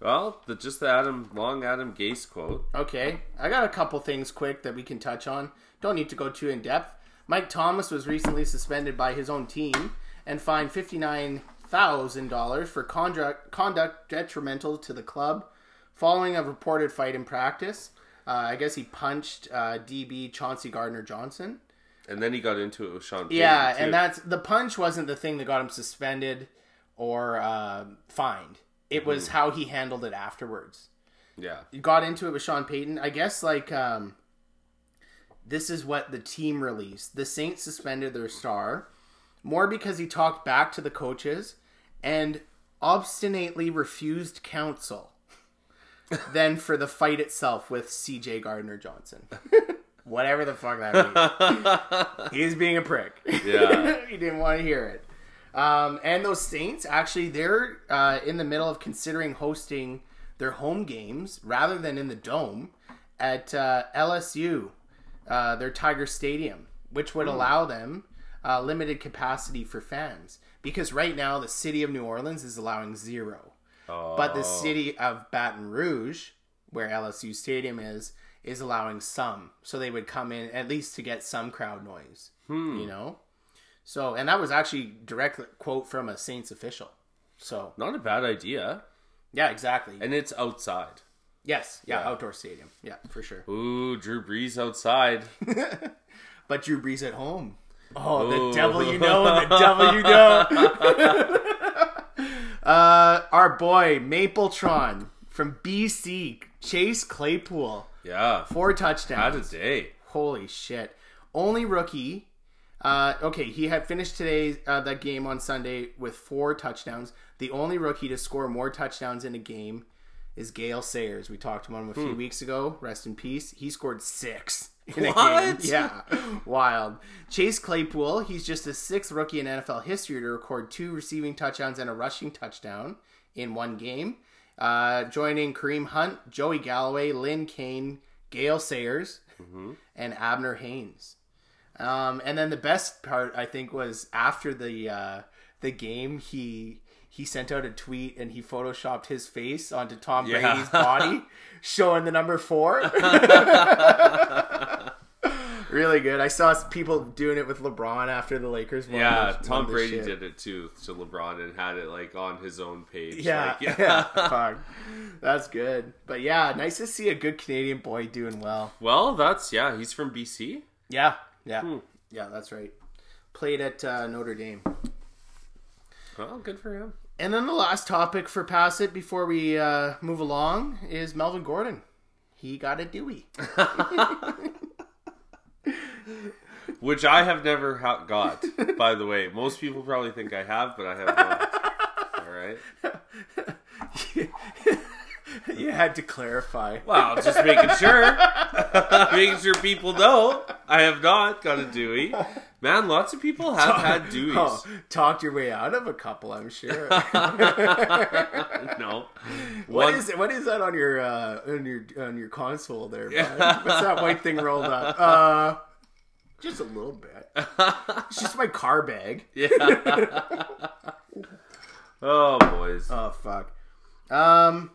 Well, the, just the Adam long Adam Gase quote. Okay. I got a couple things quick that we can touch on. Don't need to go too in depth. Mike Thomas was recently suspended by his own team and fined $59,000 for conduct, conduct detrimental to the club following a reported fight in practice. Uh, I guess he punched uh, DB Chauncey Gardner Johnson. And then he got into it with Sean. Payton, Yeah, too. and that's the punch wasn't the thing that got him suspended or uh, fined. It was how he handled it afterwards. Yeah. You got into it with Sean Payton. I guess like um this is what the team released. The Saints suspended their star more because he talked back to the coaches and obstinately refused counsel than for the fight itself with CJ Gardner Johnson. Whatever the fuck that means. He's being a prick. Yeah. he didn't want to hear it. Um, and those Saints, actually, they're uh, in the middle of considering hosting their home games rather than in the dome at uh, LSU, uh, their Tiger Stadium, which would allow them uh, limited capacity for fans. Because right now, the city of New Orleans is allowing zero. But the city of Baton Rouge, where LSU Stadium is, is allowing some. So they would come in at least to get some crowd noise. You know? So, and that was actually direct quote from a Saints official. So, Not a bad idea. yeah, exactly. And it's outside. yes, yeah, Yeah. outdoor stadium. Yeah, for sure. Ooh, Drew Brees outside. But Drew Brees at home. Oh, the devil you know, and the devil you know. uh, our boy Mapletron from BC, Chase Claypool, Yeah. four Had a touchdowns. day. Holy shit! Only rookie. Uh, okay, he had finished today uh, that game on Sunday with four touchdowns. The only rookie to score more touchdowns in a game is Gale Sayers. We talked about him a few weeks ago. Rest in peace. He scored six in a game. What? Yeah, wild. Chase Claypool. He's just the sixth rookie in NFL history to record two receiving touchdowns and a rushing touchdown in one game. Uh, joining Kareem Hunt, Joey Galloway, Lynn Kane, Gale Sayers, and Abner Haynes. Um, and then the best part, I think, was after the uh, the game, he he sent out a tweet and he photoshopped his face onto Tom Yeah. Brady's body, showing the number four. really good. I saw people doing it with LeBron after the Lakers won. Yeah, the- Tom won Brady shit. did it too to LeBron and had it like on his own page. Yeah, Like, yeah, fuck. That's good. But yeah, nice to see a good Canadian boy doing well. Well, that's yeah. He's from BC. Yeah, yeah, Hmm. yeah. That's right. Played at uh, Notre Dame. Well, good for him. And then the last topic for Pass It before we uh, move along is Melvin Gordon. He got a Dewey. Which I have never ha- got. by the way, most people probably think I have, but I have not. All right. you had to clarify. Well, just making sure, making sure people know I have not got a Dewey. Man, lots of people have had Deweys. Oh, talked your way out of a couple, I'm sure. No, What One- is what is that on your uh, on your on your console there? bud? What's that white thing rolled up? Uh, just a little bit. It's just my car bag. Yeah. oh, boys. Oh fuck. Um,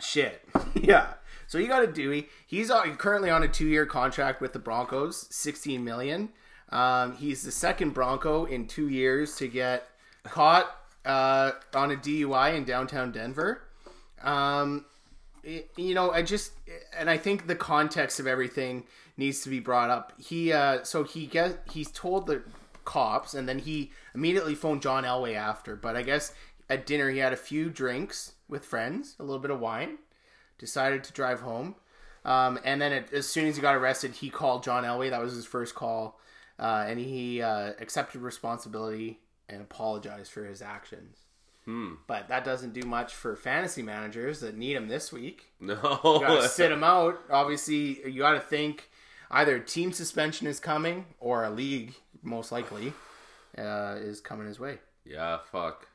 shit. yeah. So you got a Dewey. He's currently on a two-year contract with the Broncos, sixteen million. Um, he's the second Bronco in two years to get caught uh, on a DUI in downtown Denver. Um, it- you know, I just and I think the context of everything needs to be brought up. He uh, so he get he's told the cops, and then he immediately phoned John Elway after. But I guess at dinner he had a few drinks with friends, a little bit of wine, decided to drive home, um, and then it, as soon as he got arrested, he called John Elway. That was his first call, uh, and he uh, accepted responsibility and apologized for his actions. But that doesn't do much for fantasy managers that need him this week. No. You gotta sit him out. Obviously, you got to think either team suspension is coming or a league, most likely, uh, is coming his way. Yeah, fuck.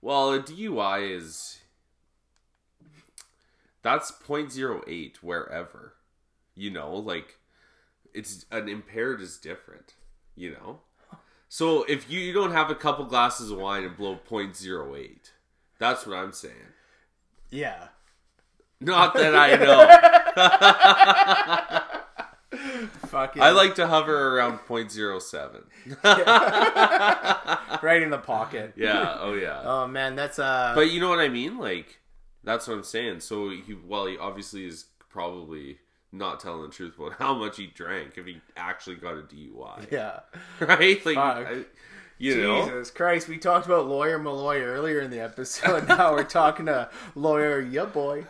Well, a DUI is that's 0.08 wherever. You know, like it's an impaired is different, you know? So if you, you don't have a couple glasses of wine and blow 0.08, that's what I'm saying. Yeah. Not that I know. Fucking I like to hover around 0.07. right in the pocket. Yeah, oh yeah. Oh man, that's uh. But you know what I mean? Like that's what I'm saying. So he well, he obviously is probably not telling the truth about how much he drank if he actually got a DUI, yeah. right? Like. I, You know? Jesus Christ, we talked about Lawyer Milloy earlier in the episode. Now we're talking to lawyer ya boy.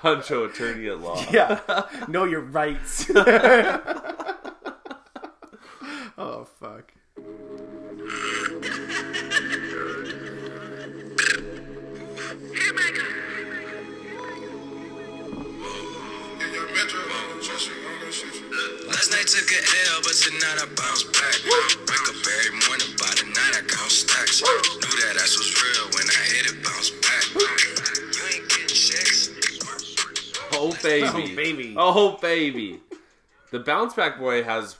Huncho attorney at law. Yeah, know your rights. oh fuck. Last night took a L, but tonight I bounce back. Wake up every morning, by the night I count stacks. Knew that ass was real when I hit it, bounce back. You ain't getting checks. Oh baby. Oh, baby. Oh baby. The bounce back boy has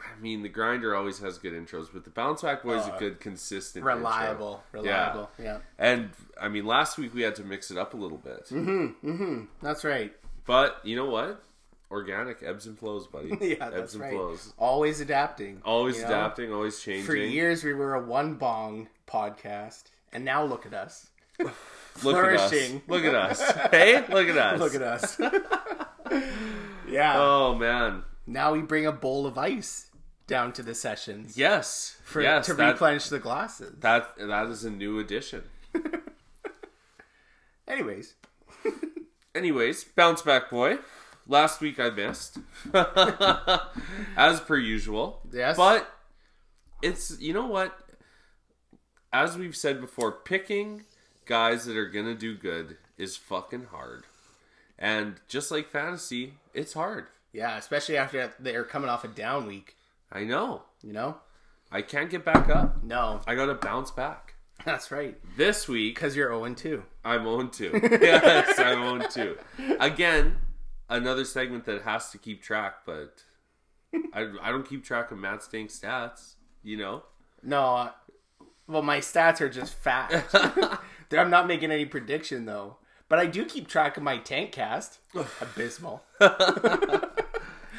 I mean the grinder always has good intros, but the bounce back boy is a good consistent intro. Reliable, reliable. Yeah. And I mean last week we had to mix it up a little bit. Mm-hmm. that's right. But you know what? Organic ebbs and flows, buddy. Yeah, ebbs that's and right. flows. Always adapting. Always you know? adapting, always changing. For years, we were a one bong podcast, and now look at us. Look flourishing. at us. Look at us. hey, look at us. Look at us. yeah. Oh man. now we bring a bowl of ice down to the sessions Yes. for yes, to that, replenish the glasses. that that is a new addition. Anyways, Anyways, bounce back boy. Last week I missed, as per usual. Yes. but it's you know what? As we've said before, picking guys that are gonna do good is fucking hard, and just like fantasy, it's hard. yeah, especially after they're coming off a down week. I know. You know? I can't get back up. No, I gotta bounce back. that's right. This week, Because you're 0 2. I'm oh on two. yes, I'm oh on two. Again, another segment that has to keep track, but I, I don't keep track of Matt Stink stats. You know, No, well, my stats are just fat. I'm not making any prediction though. But I do keep track of my tank cast. Abysmal.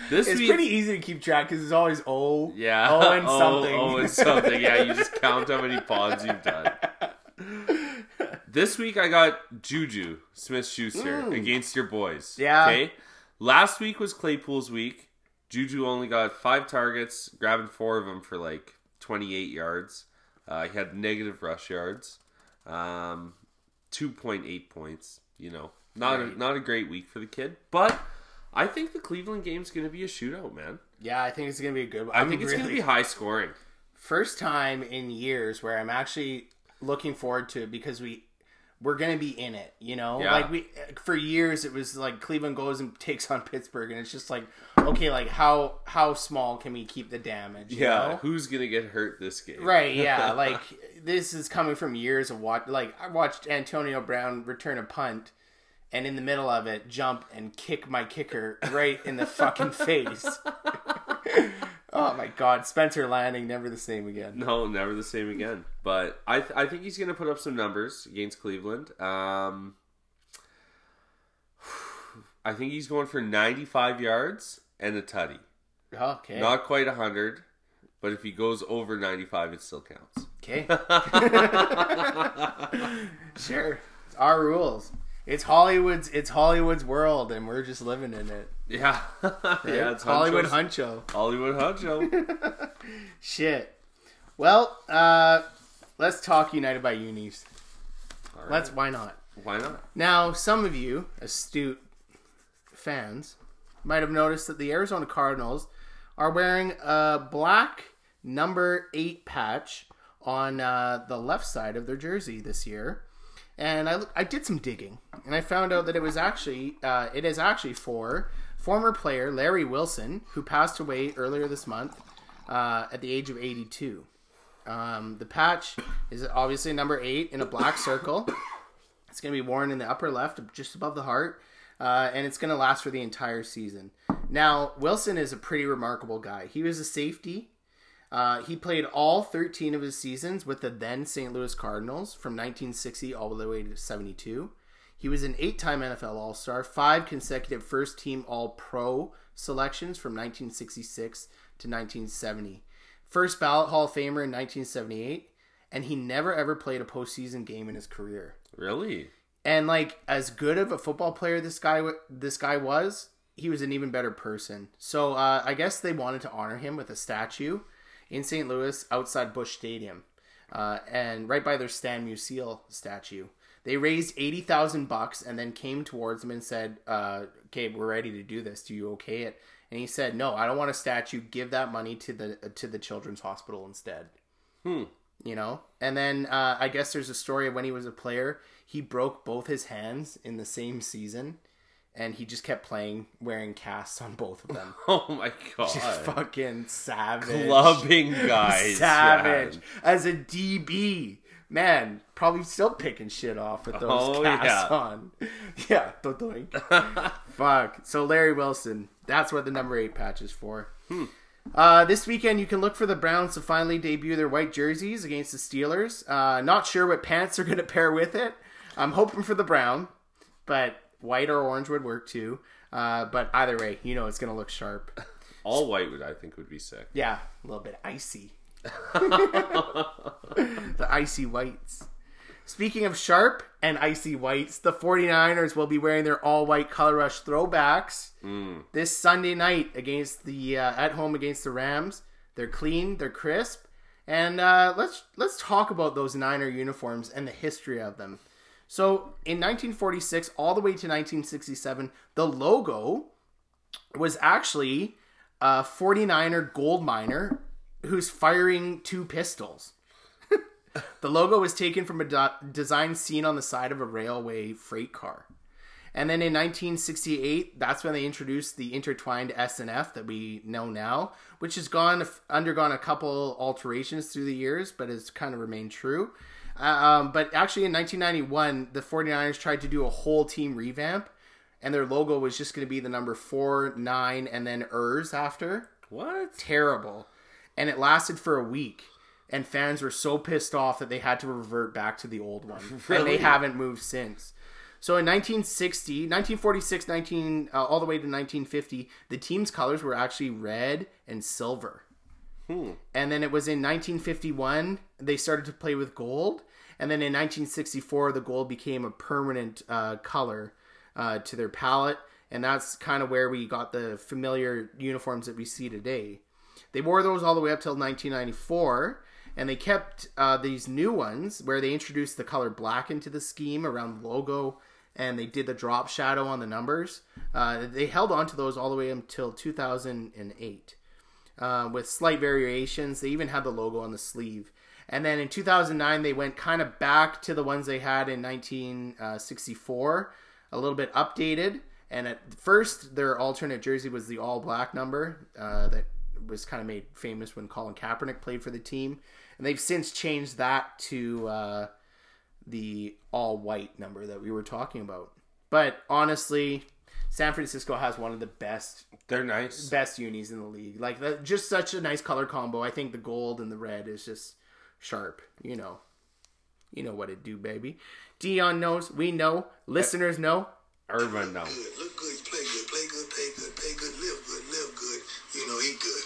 this It's week, pretty easy to keep track because it's always O. yeah, O and oh, something. Oh, and something. Yeah, you just count how many pods you've done. This week I got Juju Smith Schuster against your boys. Mm. Yeah. Okay. Last week was Claypool's week. Juju only got five targets, grabbing four of them for like 28 yards. Uh, he had negative rush yards, um, 2.8 points. You know, not a, not a great week for the kid, but I think the Cleveland game's going to be a shootout, man. Yeah, I think it's gonna be a good one. I think it's going to be high scoring. first time in years where I'm actually looking forward to it because we we're gonna be in it. You know, Yeah. like we for years it was like Cleveland goes and takes on Pittsburgh, and it's just like okay, like how how small can we keep the damage? you Yeah, know? who's going to get hurt this game? Right, yeah. Like this is coming from years of watch. Like I watched Antonio Brown return a punt, and in the middle of it, jump and kick my kicker right in the fucking face. Oh my god, Spencer Lanning never the same again. No, never the same again. But I, th- I think he's going to put up some numbers against Cleveland. Um, I think he's going for 95 yards and a tutty. Okay, Not quite 100, but if he goes over 95, it still counts. okay, sure. It's our rules. It's Hollywood's. It's Hollywood's world, and we're just living in it. Yeah, yeah, it's Hollywood Huncho. Hollywood Huncho. Shit. Well, uh, let's talk United by Unis. Right. Let's. Why not? Why not? Now, some of you astute fans might have noticed that the Arizona Cardinals are wearing a black number eight patch on uh, the left side of their jersey this year. And I, I did some digging, and I found out that it was actually uh, it is actually for former player Larry Wilson, who passed away earlier this month uh, at the age of 82. Um, the patch is obviously number eight in a black circle. It's going to be worn in the upper left, just above the heart, uh, and it's going to last for the entire season. Now, Wilson is a pretty remarkable guy. He was a safety. Uh, he played all 13 of his seasons with the then St. Louis Cardinals from 1960 all the way to 72. He was an eight time NFL All Star, five consecutive first team All Pro selections from 1966 to 1970. First ballot Hall of Famer in 1978, and he never ever played a postseason game in his career. Really? And like as good of a football player this guy this guy was, he was an even better person. So uh, I guess they wanted to honor him with a statue in St. Louis outside Busch Stadium, uh, and right by their Stan Musial statue. They raised eighty thousand bucks and then came towards him and said, uh, "Okay, we're ready to do this. Do you okay it?" And he said, "No, I don't want a statue. Give that money to the to the children's hospital instead." Hmm. You know, and then uh, I guess there's a story of when he was a player, he broke both his hands in the same season, and he just kept playing wearing casts on both of them. Oh my Just god. fucking savage. Clubbing guys. savage. As a DB. Man, probably still picking shit off with those Oh, casts yeah. on. Yeah, doink. Fuck. So Larry Wilson, that's what the number eight patch is for. Hmm. Uh, this weekend, you can look for the Browns to finally debut their white jerseys against the Steelers. Uh, not sure what pants they're going to pair with it. I'm hoping for the brown, but white or orange would work too. Uh, but either way, you know it's going to look sharp. All white would I think would be sick. Yeah, a little bit icy. the icy whites. Speaking of sharp and icy whites, the 49ers will be wearing their all white color rush throwbacks this Sunday night against the uh, at home against the Rams. They're clean, they're crisp, and uh, let's let's talk about those Niner uniforms and the history of them. So in 1946 all the way to 1967, the logo was actually a 49er gold miner who's firing two pistols. the logo was taken from a do- design seen on the side of a railway freight car. And then in 1968, that's when they introduced the intertwined S and F that we know now, which has gone undergone a couple alterations through the years, but has kind of remained true. Uh, um, but actually, in 1991, the 49ers tried to do a whole team revamp, and their logo was just going to be the number four, nine, and then ERS after. What? Terrible. And it lasted for a week. And fans were so pissed off that they had to revert back to the old one. And they haven't moved since. So in 1960, 1946, 19, uh, all the way to 1950, the team's colors were actually red and silver. And then it was in 1951 they started to play with gold, and then in 1964 the gold became a permanent uh, color uh, to their palette, and that's kind of where we got the familiar uniforms that we see today. They wore those all the way up till 1994, and they kept uh, these new ones where they introduced the color black into the scheme around the logo, and they did the drop shadow on the numbers. Uh, they held on to those all the way until 2008 uh, with slight variations. They even had the logo on the sleeve. And then in 2009, they went kind of back to the ones they had in 1964, a little bit updated. And at first, their alternate jersey was the all black number uh, that was kind of made famous when Colin Kaepernick played for the team. And they've since changed that to uh, the all white number that we were talking about. But honestly, San Francisco has one of the best They're nice. best unis in the league. Like that, just such a nice color combo. I think the gold and the red is just sharp. You know, you know what it do, baby. Deion knows. We know. Listeners know. Urban now. Good. Look good, play good, play good, pay good, pay good, live good, live good. You know, eat good,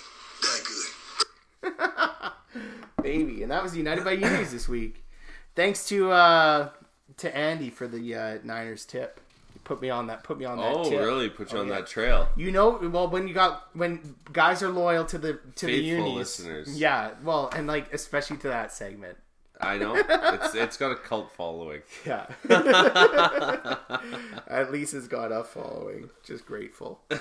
die good. Baby. And that was United by Unis this week. Thanks to uh to Andy for the uh, Niners tip. He put me on that. Put me on that. Oh, tip. really? Put you Oh, on yeah. that trail. You know, well, when you got when guys are loyal to the to the unis, listeners. yeah. Well, and like especially to that segment. I know. It's it's got a cult following. Yeah. At least it's got a following. Just grateful.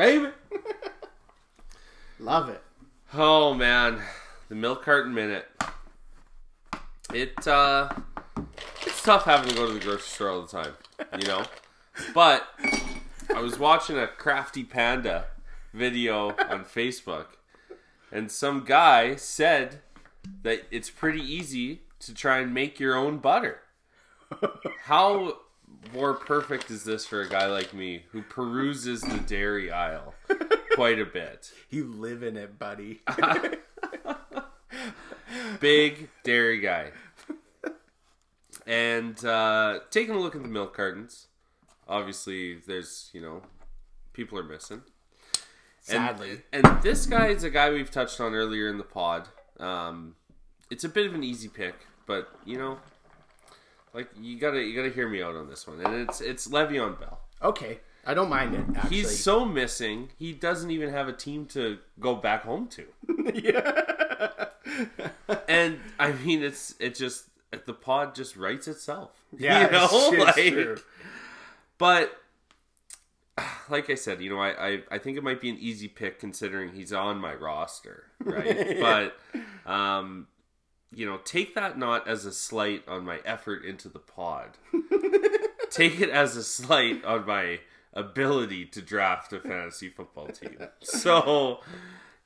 Baby. Love it. Oh man, the milk carton minute. It uh it's tough having to go to the grocery store all the time, you know? But I was watching a crafty panda video on Facebook and some guy said that it's pretty easy to try and make your own butter. How more perfect is this for a guy like me who peruses the dairy aisle quite a bit? You live in it, buddy. big dairy guy. And uh, taking a look at the milk cartons, obviously there's you know people are missing. Sadly. And, and this guy is a guy we've touched on earlier in the pod. Um, it's a bit of an easy pick, but you know, like you gotta you gotta hear me out on this one, and it's it's Le'Veon Bell. Okay, I don't mind it. Actually, He's so missing. He doesn't even have a team to go back home to. Yeah. and I mean, it's it just the pod just writes itself. yeah, you know, it's like, true. but like I said, you know, I, I I think it might be an easy pick considering he's on my roster, right? but um, you know, take that not as a slight on my effort into the pod. take it as a slight on my ability to draft a fantasy football team. So,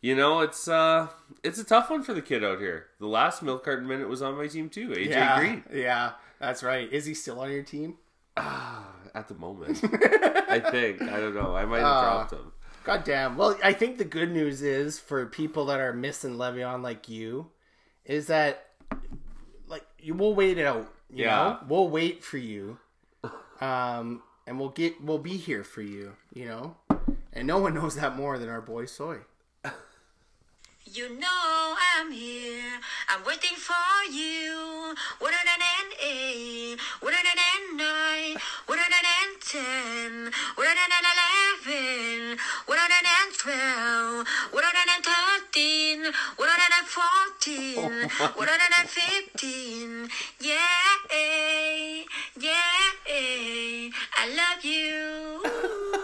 you know, it's uh it's a tough one for the kid out here. The last milk carton minute was on my team too, AJ Yeah, Green. yeah, that's right. Is he still on your team? At the moment. I think. I don't know. I might have dropped him. God damn. Well, I think the good news is for people that are missing Le'Veon like you, is that like you will wait it out. You Yeah. know? We'll wait for you. Um and we'll get we'll be here for you, you know? And no one knows that more than our boy Soy. You know I'm here. I'm waiting for you. One hundred and eight, one hundred and nine, one hundred and ten, one hundred and eleven, one hundred and twelve, one hundred and thirteen, one hundred and fourteen, one hundred and fifteen. Yeah, yeah, I love you.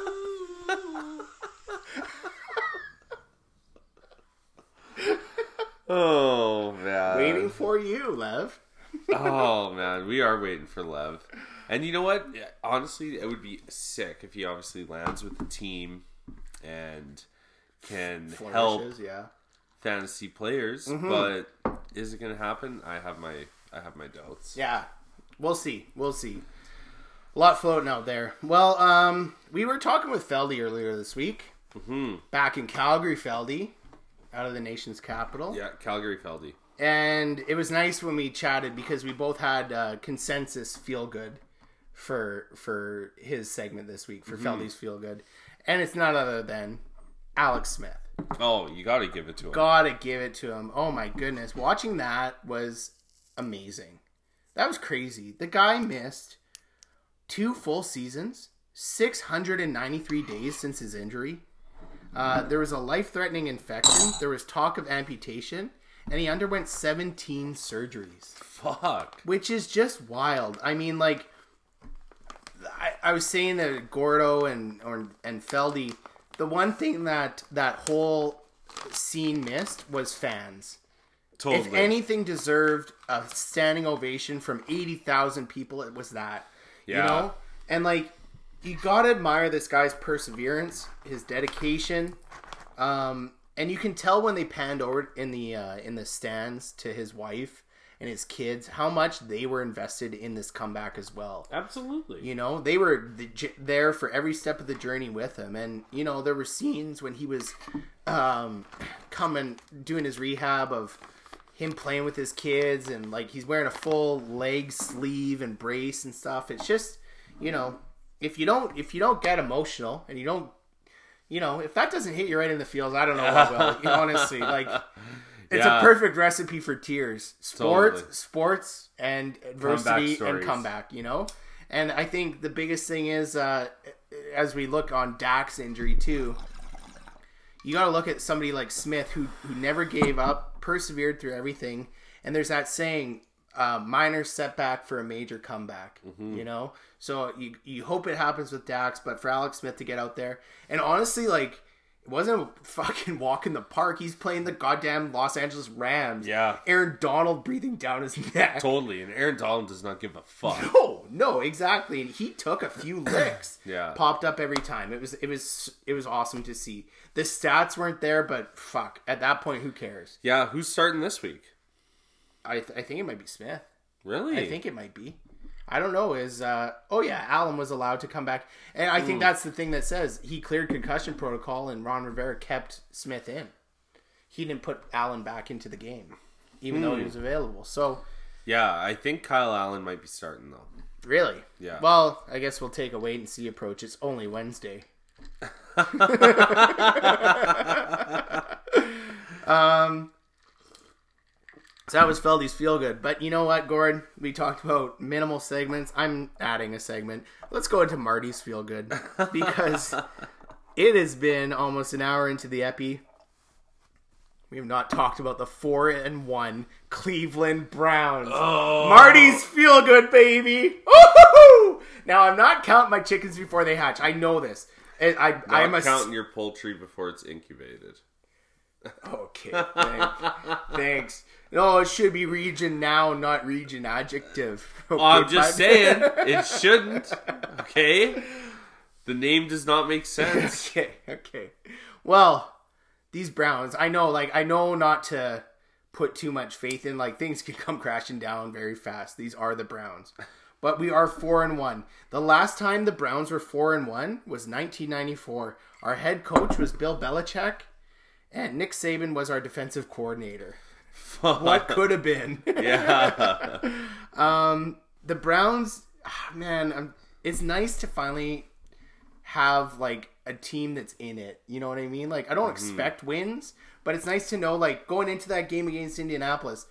Oh man. Waiting for you, Lev. oh man, we are waiting for Lev. And you know what? Honestly, it would be sick if he obviously lands with the team and can help yeah. Fantasy players. But is it going to happen? I have my I have my doubts. Yeah, we'll see. We'll see. A lot floating out there. Well, um, we were talking with Feldy earlier this week. Mm-hmm. Back in Calgary, Feldy, out of the nation's capital. Yeah, Calgary Feldy. And it was nice when we chatted because we both had uh, consensus feel good for for his segment this week for Feldy's feel good, and it's none other than Alex Smith. Oh, you got to give it to him. Gotta give it to him. Oh my goodness. Watching that was amazing. That was crazy. The guy missed two full seasons, 693 days since his injury. Uh, there was a life threatening infection. There was talk of amputation. And he underwent 17 surgeries, Fuck. which is just wild. I mean, like, I, I was saying that Gordo and or, and Feldy, the one thing that that whole scene missed was fans. Totally. If anything deserved a standing ovation from 80,000 people, it was that. Yeah. You know? And like you got to admire this guy's perseverance, his dedication. Um and you can tell when they panned over in the uh in the stands to his wife and his kids how much they were invested in this comeback as well. Absolutely. You know, they were the, there for every step of the journey with him, and you know there were scenes when he was um, coming doing his rehab of him playing with his kids, and like he's wearing a full leg sleeve and brace and stuff. It's just, you know, if you don't if you don't get emotional and you don't, you know, if that doesn't hit you right in the feels, I don't know what will. You know, honestly, like. It's Yeah. a perfect recipe for tears. Sports, Totally. sports, and adversity and comeback. You know, and I think the biggest thing is uh, as we look on Dak's injury too. You got to look at somebody like Smith who who never gave up, persevered through everything, and there's that saying, uh, "Minor setback for a major comeback." You know, so you you hope it happens with Dax, but for Alex Smith to get out there and honestly, like it wasn't a fucking walk in the park. He's playing the goddamn Los Angeles Rams. Yeah. Aaron Donald breathing down his neck. Totally. And Aaron Donald does not give a fuck. No, no, exactly. And he took a few licks. Yeah. Popped up every time. It was it was it was awesome to see. The stats weren't there, but fuck. At that point, who cares? yeah, who's starting this week? I th- I think it might be Smith. Really? I think it might be. I don't know. Is uh oh yeah, Allen was allowed to come back, and I think Hmm. that's the thing that says he cleared concussion protocol, and Ron Rivera kept Smith in. He didn't put Allen back into the game. even though he was available. So Yeah, I think Kyle Allen might be starting though. really, Yeah. Well, I guess we'll take a wait and see approach. It's only Wednesday. um, so that was Feldy's feel good. But you know what, Gord? We talked about minimal segments. I'm adding a segment. Let's go into Marty's feel good because it has been almost an hour into the epi. We have not talked about the four and one Cleveland Browns. Oh. Marty's feel good, baby. Woo-hoo-hoo! Now I'm not counting my chickens before they hatch. I know this. I Not I'm a counting your poultry before it's incubated. okay. Thanks. thanks. No, it should be region now, not region adjective. Okay, I'm just saying it shouldn't. Okay, the name does not make sense. okay, okay. Well, these Browns, I know, like, I know not to put too much faith in. Like, things can come crashing down very fast. These are the Browns, but we are four and one. The last time the Browns were four and one was 1994. Our head coach was Bill Belichick, and Nick Saban was our defensive coordinator. What could have been? Yeah, um, the Browns, ah, man, i it's nice to finally have like a team that's in it. You know what I mean? Like I don't expect wins, but it's nice to know like going into that game against Indianapolis,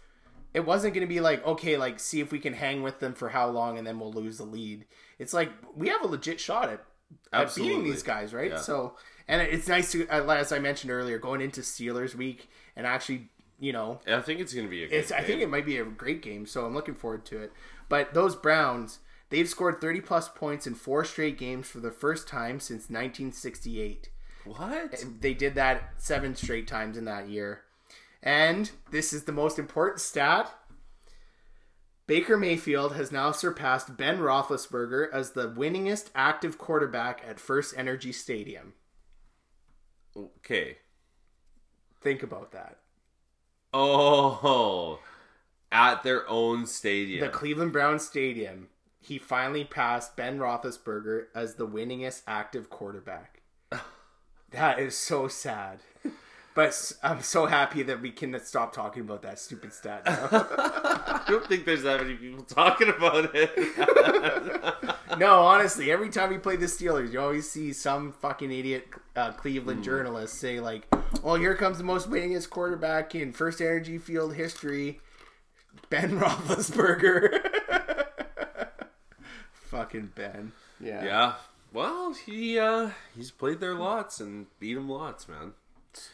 it wasn't going to be like okay, like see if we can hang with them for how long and then we'll lose the lead. It's like we have a legit shot at, at beating these guys, right? Yeah. So and it's nice to, as I mentioned earlier, going into Steelers week and actually, you know, I think it's gonna be a. It's, I think it might be a great game, so I'm looking forward to it. But those Browns, they've scored 30 plus points in four straight games for the first time since 1968. what? They did that seven straight times in that year. And this is the most important stat. Baker Mayfield has now surpassed Ben Roethlisberger as the winningest active quarterback at First Energy Stadium. Okay. Think about that. Oh, at their own stadium. the Cleveland Browns Stadium, he finally passed Ben Roethlisberger as the winningest active quarterback. that is so sad. But I'm so happy that we can stop talking about that stupid stat now. I don't think there's that many people talking about it. no, honestly, every time you play the Steelers, you always see some fucking idiot uh, Cleveland journalist say like, "Oh, here comes the most winningest quarterback in First Energy Field history, Ben Roethlisberger." fucking Ben. Yeah. yeah. Well, he uh he's played there lots and beat him lots, man.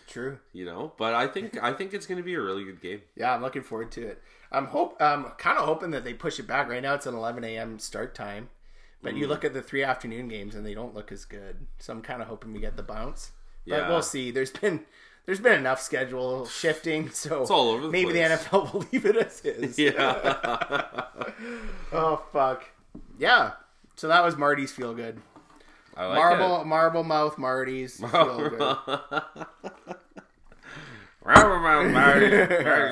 True. You know, but I think I think it's going to be a really good game. Yeah, I'm looking forward to it. I'm hope I'm kind of hoping that they push it back. Right now, it's an 11 a.m. start time, but you mm-hmm. look at the three afternoon games and they don't look as good. So I'm kind of hoping we get the bounce. But Yeah. we'll see. There's been there's been enough schedule shifting, so It's all over the maybe place. the NFL will leave it as is. Yeah. Oh fuck. Yeah. So that was Marty's feel good. I like Marble it. marble mouth Marty's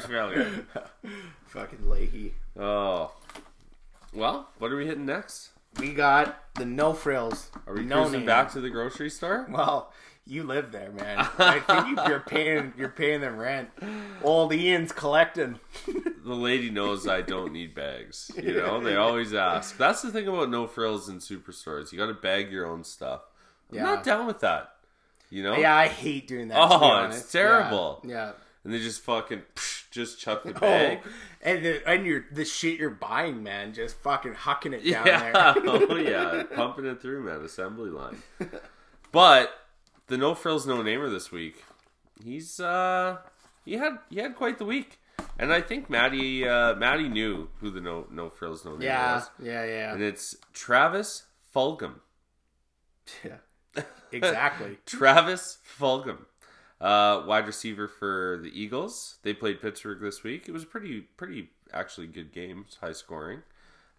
feel good. Fucking Leahy. oh. Well, what are we hitting next? We got the no frills. Are we no cruising names. back to the grocery store? Well, you live there, man. I think you- you're paying you're paying them rent. Old Ian's collecting. The lady knows I don't need bags. You know, they always ask. That's the thing about no frills in superstores. You got to bag your own stuff. I'm Yeah. not down with that. You know? Yeah, I hate doing that. Oh, it's terrible. Yeah. yeah. And they just fucking psh, just chuck the Oh, bag. and the, and your the shit you're buying, man, just fucking hucking it down Yeah. there. oh yeah, pumping it through, man. Assembly line. But the no frills, no namer this week. He's uh he had he had quite the week, and I think Maddie uh, Maddie knew who the no no frills, no namer yeah, was, yeah, yeah, and it's Travis Fulgham. yeah. Exactly. Travis Fulgham, uh, wide receiver for the Eagles. They played Pittsburgh this week. It was a pretty, pretty actually good game, high scoring.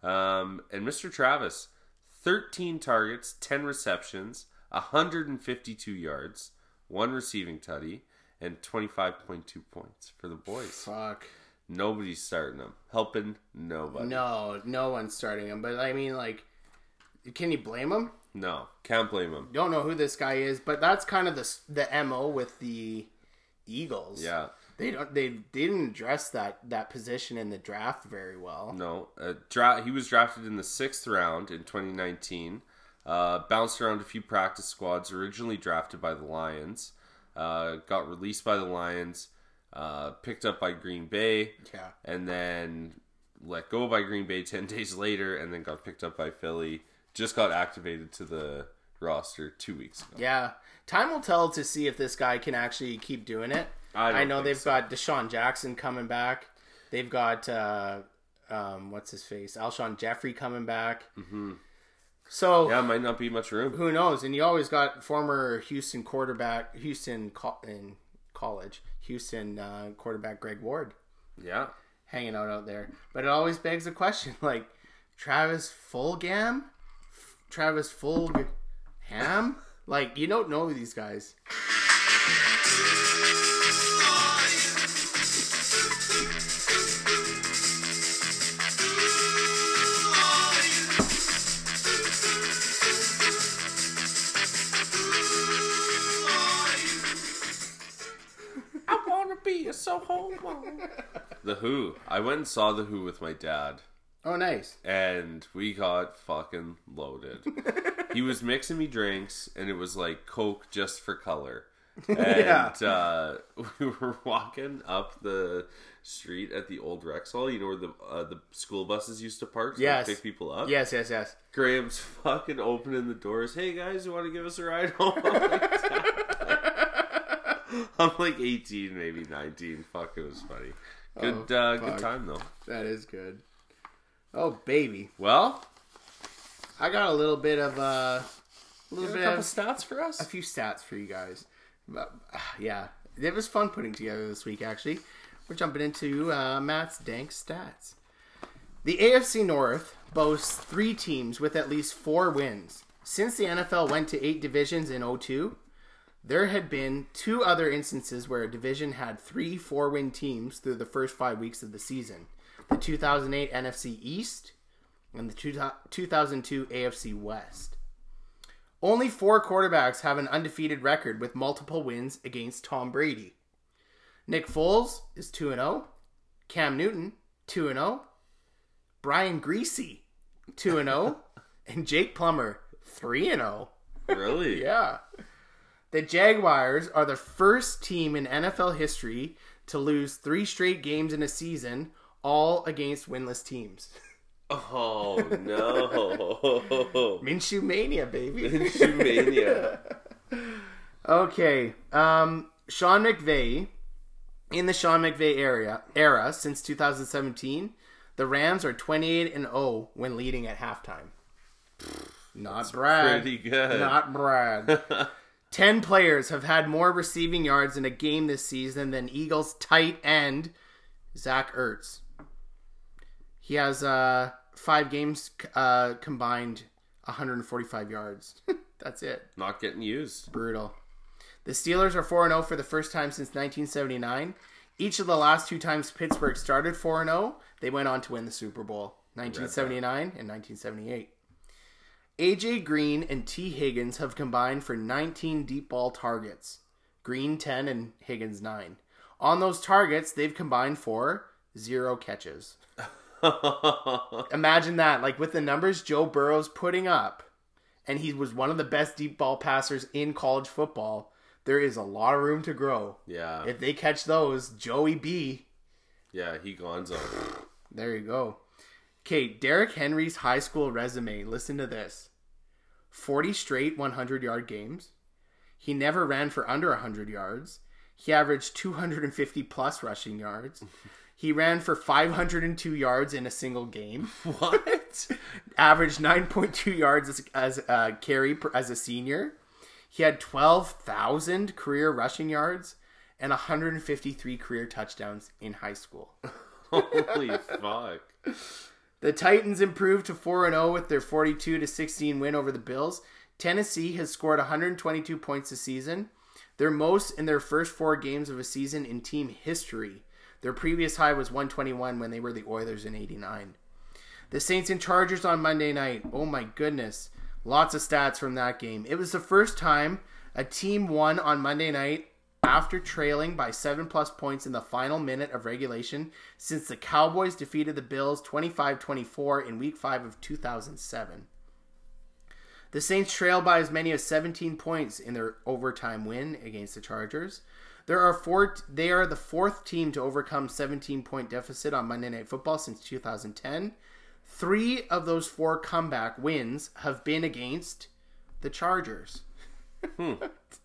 Um, and Mr. Travis, 13 targets, 10 receptions, 152 yards, one receiving tutty, and 25.2 points for the boys. Fuck. Nobody's starting them, helping nobody. No, no one's starting him. But I mean, like, can you blame him? No, can't blame him. Don't know who this guy is, but that's kind of the the mo with the Eagles. Yeah. They don't. They, they didn't address that that position in the draft very well. No, uh, dra- he was drafted in the sixth round in 2019. Uh, bounced around a few practice squads. Originally drafted by the Lions, uh, got released by the Lions, uh, picked up by Green Bay, Yeah. and then let go by Green Bay 10 days later, and then got picked up by Philly. Just got activated to the roster two weeks ago. Yeah, time will tell to see if this guy can actually keep doing it. I don't know they've so. got DeSean Jackson coming back. They've got uh, um, what's his face, Alshon Jeffery coming back. Mm-hmm. So Yeah, might not be much room. who knows? And you always got former Houston quarterback, Houston co- in college, Houston uh, quarterback Greg Ward Yeah. hanging out out there. But it always begs the question, like Travis Fulgham, Travis Fulgham, like you don't know these guys. To be The Who. I went and saw The Who with my dad. Oh, nice. and we got fucking loaded. he was mixing me drinks, and it was like Coke just for color. And Yeah. uh, we were walking up the street at the old Rexall. You know where the uh, the school buses used to park to Yes. pick people up. Yes, yes, yes. Graham's fucking opening the doors. Hey guys, you want to give us a ride home? I'm like 18, maybe 19. Fuck, it was funny. Good, Oh, uh, good time though. That is good. Oh, baby. Well, I got a little bit of uh, a little a bit couple of stats for us. a few stats for you guys. But, uh, yeah, it was fun putting together this week. Actually, we're jumping into uh, Matt's dank stats. The AFC North boasts three teams with at least four wins. Since the NFL went to eight divisions in 02, there had been two other instances where a division had three four win teams through the first five weeks of the season the 2008 NFC East and the 2002 AFC West. Only four quarterbacks have an undefeated record with multiple wins against Tom Brady. Nick Foles is 2 0, Cam Newton 2 0, Brian Griese 2 0, and Jake Plummer 3 0. really? Yeah. The Jaguars are the first team in NFL history to lose three straight games in a season, all against winless teams. Oh no! Minshew Mania, baby. Mania. Okay. Um, Sean McVay, in the Sean McVay area era since 2017, the Rams are 28 and 0 when leading at halftime. Not Brad. Pretty good. Not Brad. 10 players have had more receiving yards in a game this season than Eagles tight end Zach Ertz. He has uh, five games uh, combined 145 yards. That's it. Not getting used. Brutal. The Steelers are 4 0 for the first time since 1979. Each of the last two times Pittsburgh started 4 0, they went on to win the Super Bowl 1979 and 1978. AJ Green and Tee Higgins have combined for 19 deep ball targets. Green 10 and Higgins 9. On those targets, they've combined for zero catches. Imagine that. Like with the numbers Joe Burrow's putting up, and he was one of the best deep ball passers in college football. There is a lot of room to grow. Yeah, If they catch those, Joey B, yeah. He gonzo. there you go. Okay, Derrick Henry's high school resume. Listen to this 40 straight 100 yard games. He never ran for under 100 yards. He averaged 250 plus rushing yards. He ran for 502 yards in a single game. What? averaged 9.2 yards as, as a carry per, as a senior. He had 12,000 career rushing yards and 153 career touchdowns in high school. Holy fuck! The Titans improved to 4 0 with their 42 to 16 win over the Bills. Tennessee has scored 122 points this season, their most in their first four games of a season in team history. Their previous high was 121 when they were the Oilers in 89. The Saints and Chargers on Monday night. Oh my goodness. Lots of stats from that game. It was the first time a team won on Monday night after trailing by seven plus points in the final minute of regulation since the Cowboys defeated the Bills 25 24 in week 5 of 2007. The Saints trailed by as many as 17 points in their overtime win against the Chargers. There are four. They are the fourth team to overcome 17 point deficit on Monday Night Football since 2010. Three of those four comeback wins have been against the Chargers. Hmm.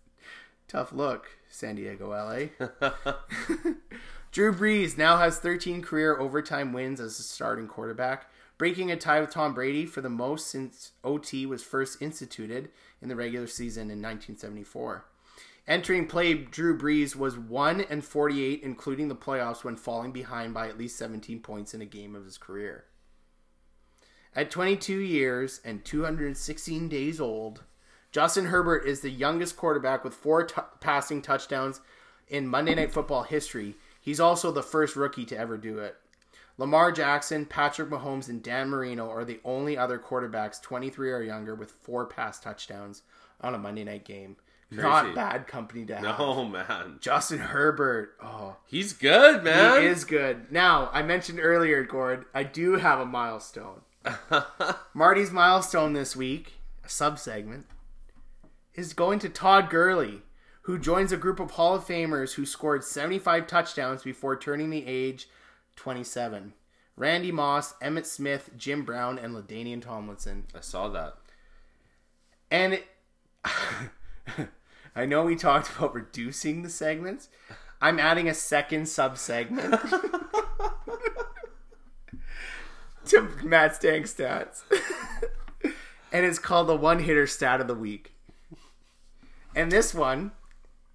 Tough look, San Diego, LA. Drew Brees now has 13 career overtime wins as a starting quarterback, breaking a tie with Tom Brady for the most since OT was first instituted in the regular season in 1974. Entering play, Drew Brees was 1 and 48, including the playoffs, when falling behind by at least 17 points in a game of his career. At 22 years and 216 days old, Justin Herbert is the youngest quarterback with four t- passing touchdowns in Monday Night Football history. He's also the first rookie to ever do it. Lamar Jackson, Patrick Mahomes, and Dan Marino are the only other quarterbacks 23 or younger with four pass touchdowns on a Monday night game. Not Crazy. bad company to have. No man, Justin Herbert. Oh, he's good, man. he is good. Now, I mentioned earlier, Gord, I do have a milestone. Marty's milestone this week, a sub segment, is going to Todd Gurley, who joins a group of Hall of Famers who scored 75 touchdowns before turning the age 27. Randy Moss, Emmitt Smith, Jim Brown, and LaDainian Tomlinson. I saw that. And it, I know we talked about reducing the segments. I'm adding a second sub segment to Matt Stank stats. and it's called the one hitter stat of the week. And this one,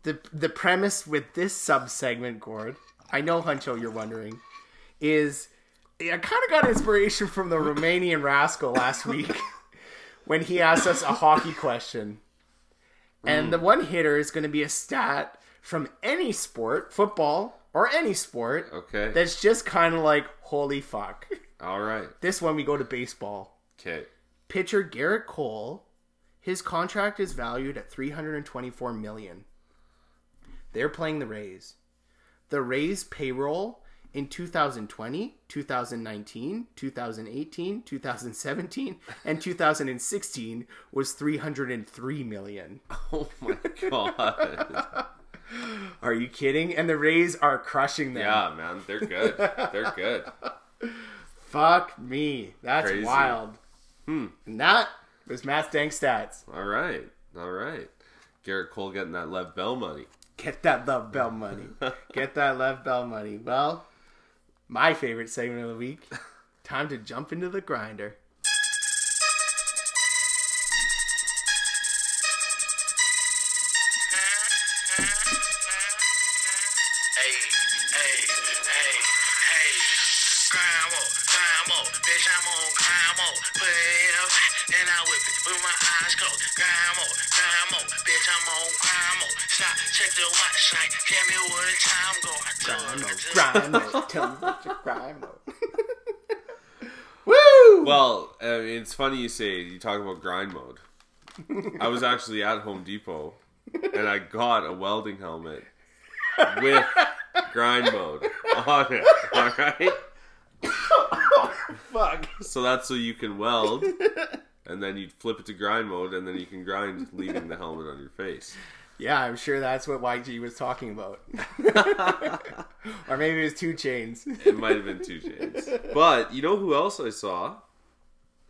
the the premise with this sub segment, Gord, I know Huncho you're wondering, is I kind of got inspiration from the Romanian rascal last week when he asked us a hockey question. And the mm. one hitter is going to be a stat from any sport, football or any sport, Okay. that's just kind of like, holy fuck. All right. This one we go to baseball. Okay. Pitcher Gerrit Cole, his contract is valued at 324 million. They're playing the Rays. The Rays payroll in 2020, 2019, 2018, 2017, and 2016 was 303 million. Oh my god. Are you kidding? And the Rays are crushing them. yeah, man, they're good. They're good. Fuck me. That's Crazy. wild. Hmm. And that was Matt Stank Stats. All right. All right. Gerrit Cole getting that Lev Bell money. Get that love bell money. Get that love bell money. Well, my favorite segment of the week. Time to jump into the grinder. It's funny you say you talk about grind mode. I was actually at Home Depot and I got a welding helmet with grind mode on it. All right. Fuck. So that's so you can weld, and then you flip it to grind mode, and then you can grind, leaving the helmet on your face. Yeah, I'm sure that's what YG was talking about. or maybe it was two chains. It might have been two chains. But you know who else I saw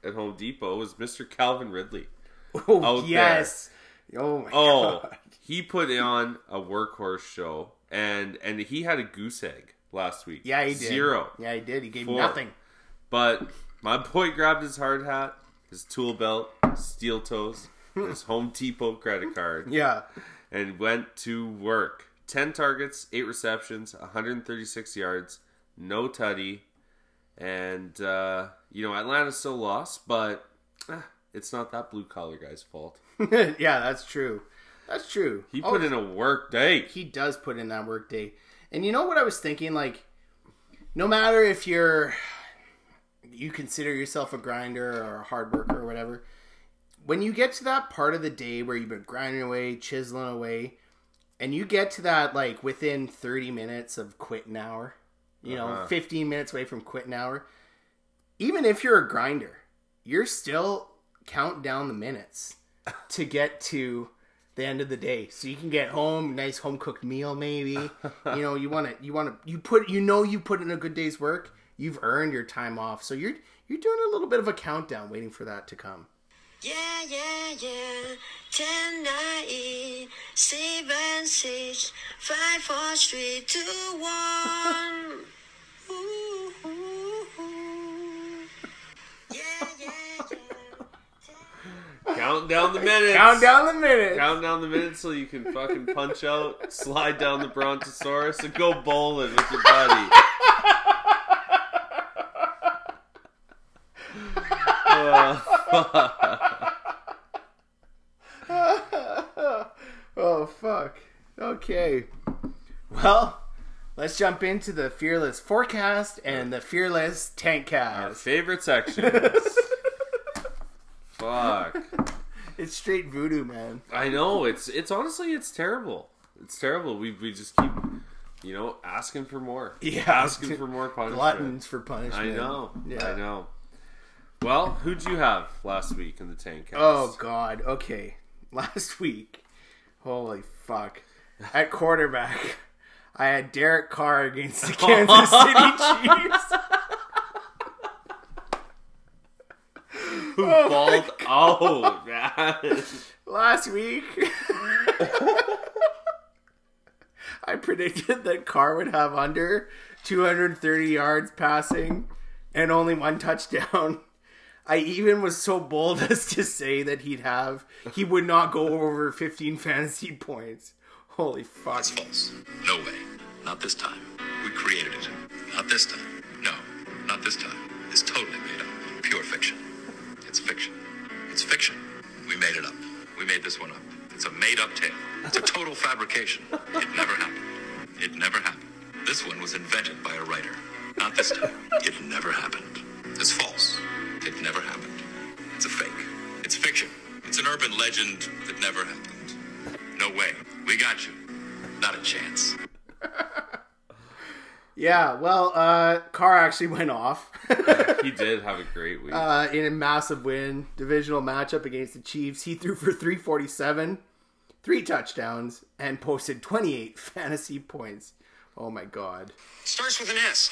at Home Depot was Mr. Calvin Ridley. Oh, yes. Oh, my Oh, God. he put on a workhorse show, and and he had a goose egg last week. Yeah, he did. Zero. Yeah, he did. He gave Four. nothing. But my boy grabbed his hard hat, his tool belt, steel toes, his Home Depot credit card, Yeah. and went to work. 10 targets, 8 receptions, 136 yards, no tutty. And, uh, you know, Atlanta's still lost, but eh, it's not that blue collar guy's fault. yeah, that's true. That's true. He Oh, put in a work day. he does put in that work day. And you know what I was thinking? Like, no matter if you're, you consider yourself a grinder or a hard worker or whatever, when you get to that part of the day where you've been grinding away, chiseling away, and you get to that like within 30 minutes of quitting hour, you know, Uh-huh. 15 minutes away from quitting hour, even if you're a grinder, you're still count down the minutes to get to the end of the day. So you can get home, nice home cooked meal maybe. you know, you want to you want to you put you know you put in a good day's work. You've earned your time off. So you're you're doing a little bit of a countdown waiting for that to come. Yeah, yeah, yeah. Ten, nine, eight, seven, six, five, four, three, two, one. Ooh, ooh, ooh. Yeah, yeah, yeah. Count down the minutes. Count down the minutes. Count down the minutes so you can fucking punch out, slide down the Brontosaurus, and go bowling with your buddy. Oh fuck. Okay. Well, let's jump into the fearless forecast and the fearless tank cast. Our favorite section. Fuck. It's straight voodoo, man. I know it's it's honestly it's terrible. It's terrible. We we just keep you know asking for more. Yeah, asking for more punishment. Gluttons for punishment. I know. Yeah. I know. Well, who'd you have last week in the tank cast? Oh god. Okay. Last week, holy fuck. At quarterback, I had Derek Carr against the Kansas City Chiefs. Who oh balled out, oh, man? Last week, I predicted that Carr would have under 230 yards passing and only one touchdown. I even was so bold as to say that he'd have, he would not go over 15 fantasy points. Holy fuck. False. No way. Not this time. We created it. Not this time. No, not this time. It's totally made up. Pure fiction. It's fiction. It's fiction. We made it up. We made this one up. It's a made up tale. It's a total fabrication. It never happened. It never happened. This one was invented by a writer. Not this time. It never happened. It's false. It never happened. It's a fake. It's fiction. It's an urban legend that never happened. No way. We got you. Not a chance. Yeah, well, uh, Carr actually went off He did have a great week. uh, in a massive win, divisional matchup against the Chiefs. He threw for 347, three touchdowns, and posted 28 fantasy points. Oh my god. Starts with an S.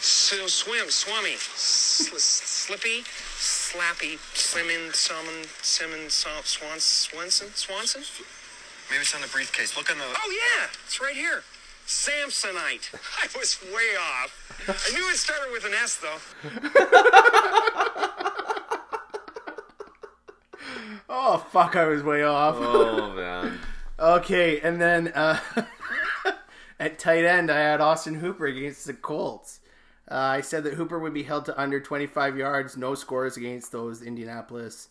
So swim, swummy, sl- slippy, slappy, slimming, salmon, simmon, swan, swan, swanson, swanson. Maybe it's on the briefcase. Look on the. Oh yeah, it's right here. Samsonite. I was way off. I knew it started with an S though. Oh fuck, I was way off. oh man. Okay, and then uh, at tight end, I had Austin Hooper against the Colts. Uh, I said that Hooper would be held to under 25 yards, no scores against those Indianapolis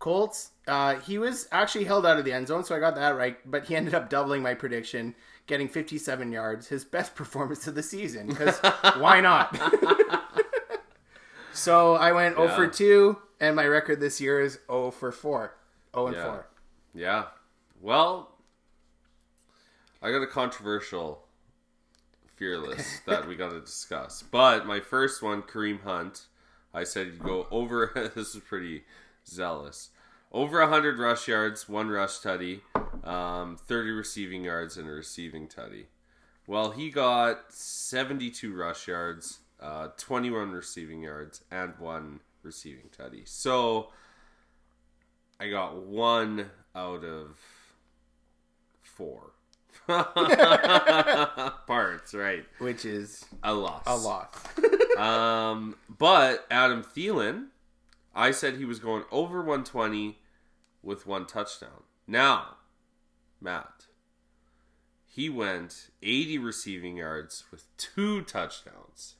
Colts. Uh, he was actually held out of the end zone, so I got that right, but he ended up doubling my prediction, getting 57 yards, his best performance of the season, because why not? so I went 0 for 2, and my record this year is 0 for 4. 0 and Yeah. 4. Yeah. Well, I got a controversial fearless that we got to discuss. But my first one, Kareem Hunt, I said you'd go over. this is pretty zealous. Over 100 rush yards, one rush tutty, um, 30 receiving yards, and a receiving tutty. Well, he got 72 rush yards, uh, 21 receiving yards, and one receiving tutty. So I got one out of four parts, right? Which is A loss. a loss. Um, but Adam Thielen, I said he was going over 120 with one touchdown. Now, Matt, he went 80 receiving yards with two touchdowns.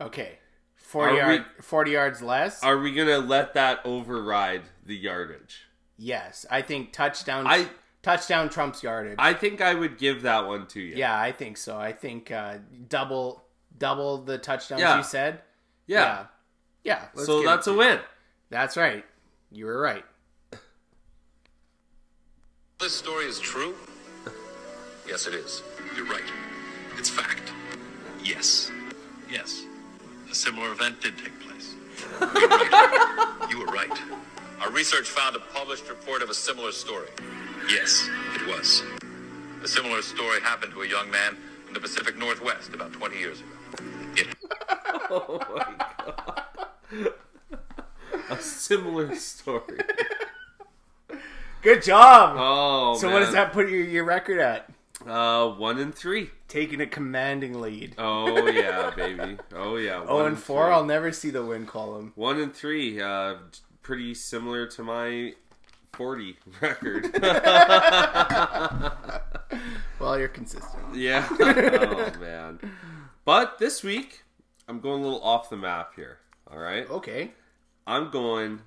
Okay. 40, Are yard, 40 yards less? Are we gonna let that override the yardage? yes. I think touchdown I- touchdown trumps yardage. I think I would give that one to you. yeah, I think so. I think uh, double double the touchdowns Yeah. you said. yeah. Yeah. let's So that's a win. That's right. You were right. This story is true. Yes, it is. You're right. It's fact. Yes. Yes. A similar event did take place. You're right. you were right. Our research found a published report of a similar story. Yes, it was. A similar story happened to a young man in the Pacific Northwest about 20 years ago. It Oh my god. A similar story. Good job. Oh, so man. what does that put your, your record at? Uh, one and three. Taking a commanding lead. Oh yeah, baby. Oh yeah. Oh, one and four. three. I'll never see the win column. One and three. Uh, pretty similar to my forty record. Well, you're consistent. yeah. Oh man. But this week, I'm going a little off the map here. All right. Okay. I'm going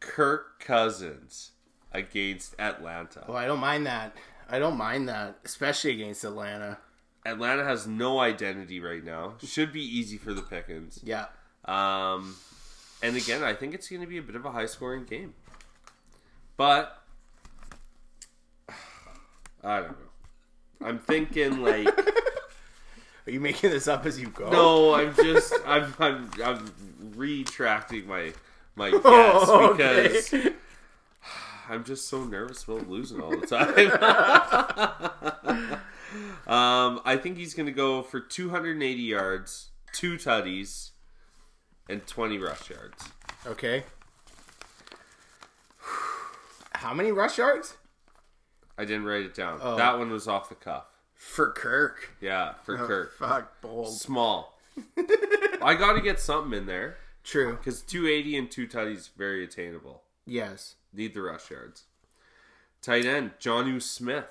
Kirk Cousins against Atlanta. Well, I don't mind that. I don't mind that, especially against Atlanta. Atlanta has no identity right now. Should be easy for the Pickens. Yeah. Um, and again, I think it's going to be a bit of a high scoring game. But I don't know. I'm thinking like Are you making this up as you go? no. I'm just I'm I'm I'm retracting my my guess Oh, because okay. I'm just so nervous about losing all the time. um, I think he's going to go for 280 yards, two tutties, and 20 rush yards. Okay. How many rush yards I didn't write it down. Oh. That one was off the cuff. for Kirk? Yeah, for Kirk. Fuck, bold. Small. I got to get something in there True. because 280 and two tutties very attainable. Yes. Need the rush yards. Tight end Jonnu Smith.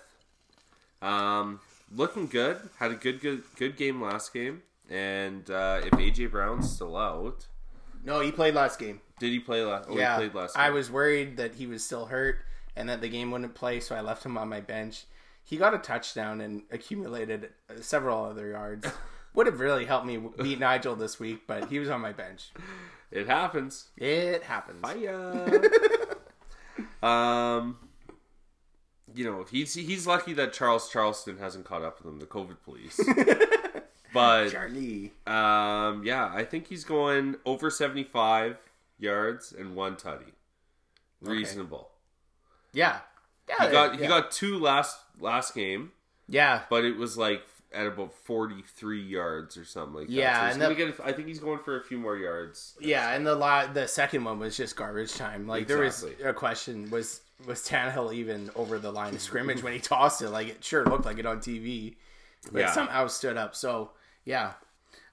Um, looking good. Had a good good good game last game. And uh, if AJ Brown's still out, No, he played last game. did he play last? Oh, yeah. he played last. Game. I was worried that he was still hurt and that the game wouldn't play, so I left him on my bench. He got a touchdown and accumulated uh, several other yards. Would have really helped me beat Nigel this week, but he was on my bench. It happens. It happens. Hiya. um, you know, he's he's lucky that Charles Charleston hasn't caught up with him, the COVID police. but Charlie. um, yeah, I think he's going over seventy five yards and one tutty. Reasonable. Yeah. Yeah. He got yeah. he got two last last game, Yeah. but it was like at about forty three yards or something like that. Yeah, so and gonna the- get. I think he's going for a few more yards. Yeah, and the la- the second one was just garbage time. Like there was a question was was Tannehill even over the line of scrimmage when he tossed it? Like it sure looked like it on TV, but Yeah. it somehow stood up. So yeah.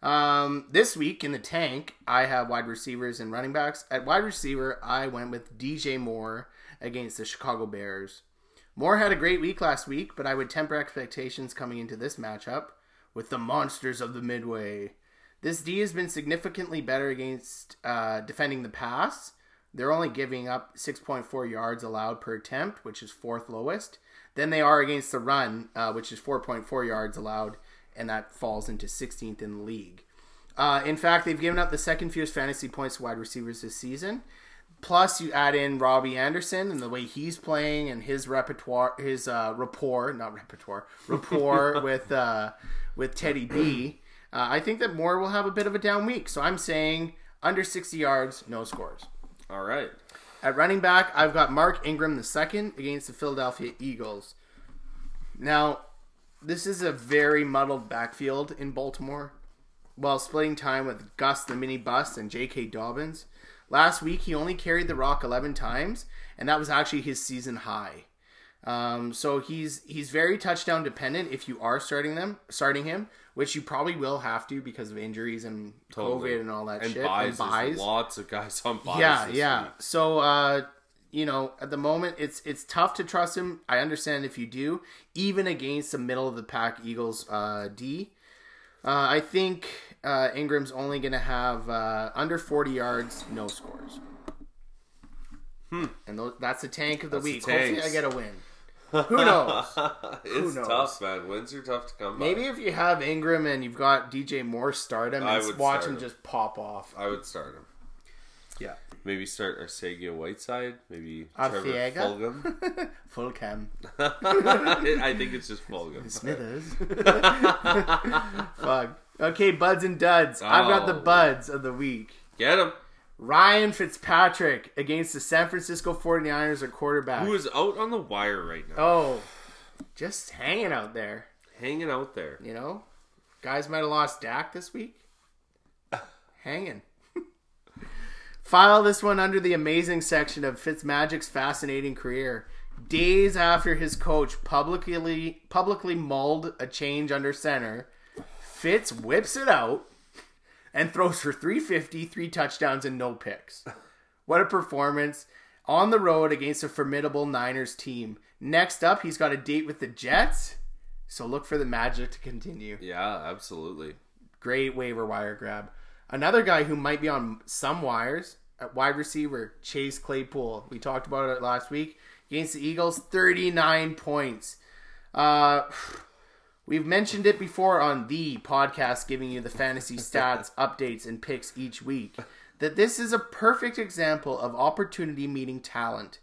Um, this week in the tank, I have wide receivers and running backs. At wide receiver, I went with DJ Moore against the Chicago Bears. Moore had a great week last week, but I would temper expectations coming into this matchup with the monsters of the Midway. This D has been significantly better against uh, defending the pass. They're only giving up 6.4 yards allowed per attempt, which is fourth lowest. Then they are against the run, uh, which is 4.4 yards allowed, and that falls into 16th in the league. Uh, in fact, they've given up the second fewest fantasy points to wide receivers this season. Plus, you add in Robbie Anderson and the way he's playing and his repertoire, his uh, rapport, not repertoire, rapport with uh, with Teddy B. Uh, I think that Moore will have a bit of a down week. So I'm saying under 60 yards, no scores. All right. At running back, I've got Mark Ingram II against the Philadelphia Eagles. Now, this is a very muddled backfield in Baltimore. While splitting time with Gus the Mini Bus and J.K. Dobbins. Last week, he only carried the rock 11 times, and that was actually his season high. Um, so he's he's very touchdown dependent if you are starting them, starting him, which you probably will have to because of injuries and Totally. COVID and all that and shit. buys, and buys. lots of guys on buys. Yeah, yeah. week. So uh you know, at the moment it's it's tough to trust him. I understand if you do, even against the middle of the pack Eagles uh D. Uh, I think uh, Ingram's only going to have uh, under 40 yards, no scores. Hmm. And those, that's the tank of the That's the week. Hopefully, I get a win. Who knows? it's knows? tough, man. Wins are tough to come by. Maybe if you have Ingram and you've got DJ Moore start him I and watch him him. just pop off. I would start him. Yeah. Maybe start Arcega Whiteside. Maybe Arcega? Trevor Fulgham. Full cam. I think it's just Fulgham. Smithers. Fuck. Okay, buds and duds. I've got the Oh. buds of the week. Get him. Ryan Fitzpatrick against the San Francisco 49ers at quarterback. Who is out on the wire right now? oh, just hanging out there. Hanging out there. You know, guys might have lost Dak this week. Hanging. File this one under the amazing section of Fitzmagic's fascinating career. Days after his coach publicly publicly mulled a change under center, Fitz whips it out and throws for 350, three touchdowns and no picks. What a performance on the road against a formidable Niners team. Next up, he's got a date with the Jets, so look for the magic to continue. Yeah, absolutely. Great waiver wire grab. Another guy who might be on some wires at wide receiver, Chase Claypool. We talked about it last week against the Eagles, 39 points. Uh, we've mentioned it before on the podcast, giving you the fantasy stats, updates, and picks each week. That this is a perfect example of opportunity meeting talent.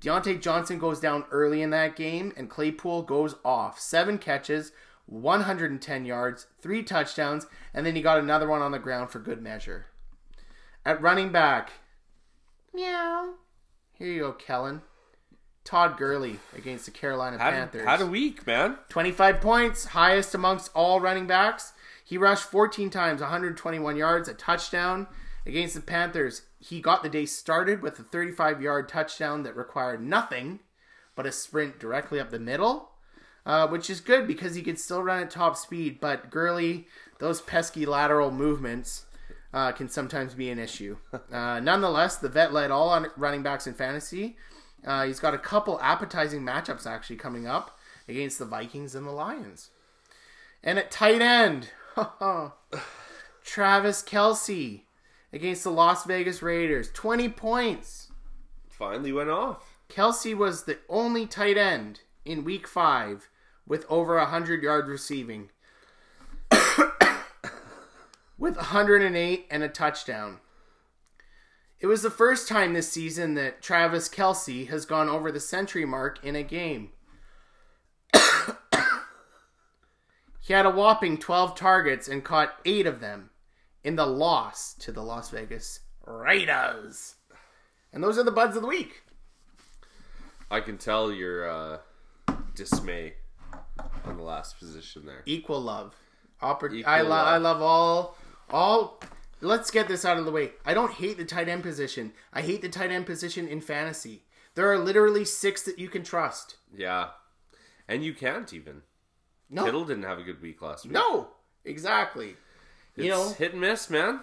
Diontae Johnson goes down early in that game, and Claypool goes off. Seven catches, 110 yards, three touchdowns, and then he got another one on the ground for good measure. At running back, meow. Here you go, Kellen. Todd Gurley against the Carolina Had, Panthers. had a week, man. 25 points, highest amongst all running backs. He rushed 14 times, 121 yards, a touchdown against the Panthers. He got the day started with a 35 yard touchdown that required nothing but a sprint directly up the middle, uh, which is good because he could still run at top speed. But Gurley, those pesky lateral movements uh, can sometimes be an issue. Uh, nonetheless, the vet led all on running backs in fantasy. Uh, he's got a couple appetizing matchups actually coming up against the Vikings and the Lions. And at tight end, Travis Kelce against the Las Vegas Raiders. 20 points. Finally went off. Kelce was the only tight end in week five with over 100 yards receiving, with 108 and a touchdown. It was the first time this season that Travis Kelce has gone over the century mark in a game. he had a whopping 12 targets and caught 8 of them in the loss to the Las Vegas Raiders. And those are the buds of the week. I can tell your uh, dismay on the last position there. equal love. Oppor- Equal I, lo- love. I love all all. Let's get this out of the way. I don't hate the tight end position. I hate the tight end position in fantasy. There are literally six that you can trust. Yeah. And you can't even. No, Kittle didn't have a good week last week. no, exactly. It's you know, hit and miss, man.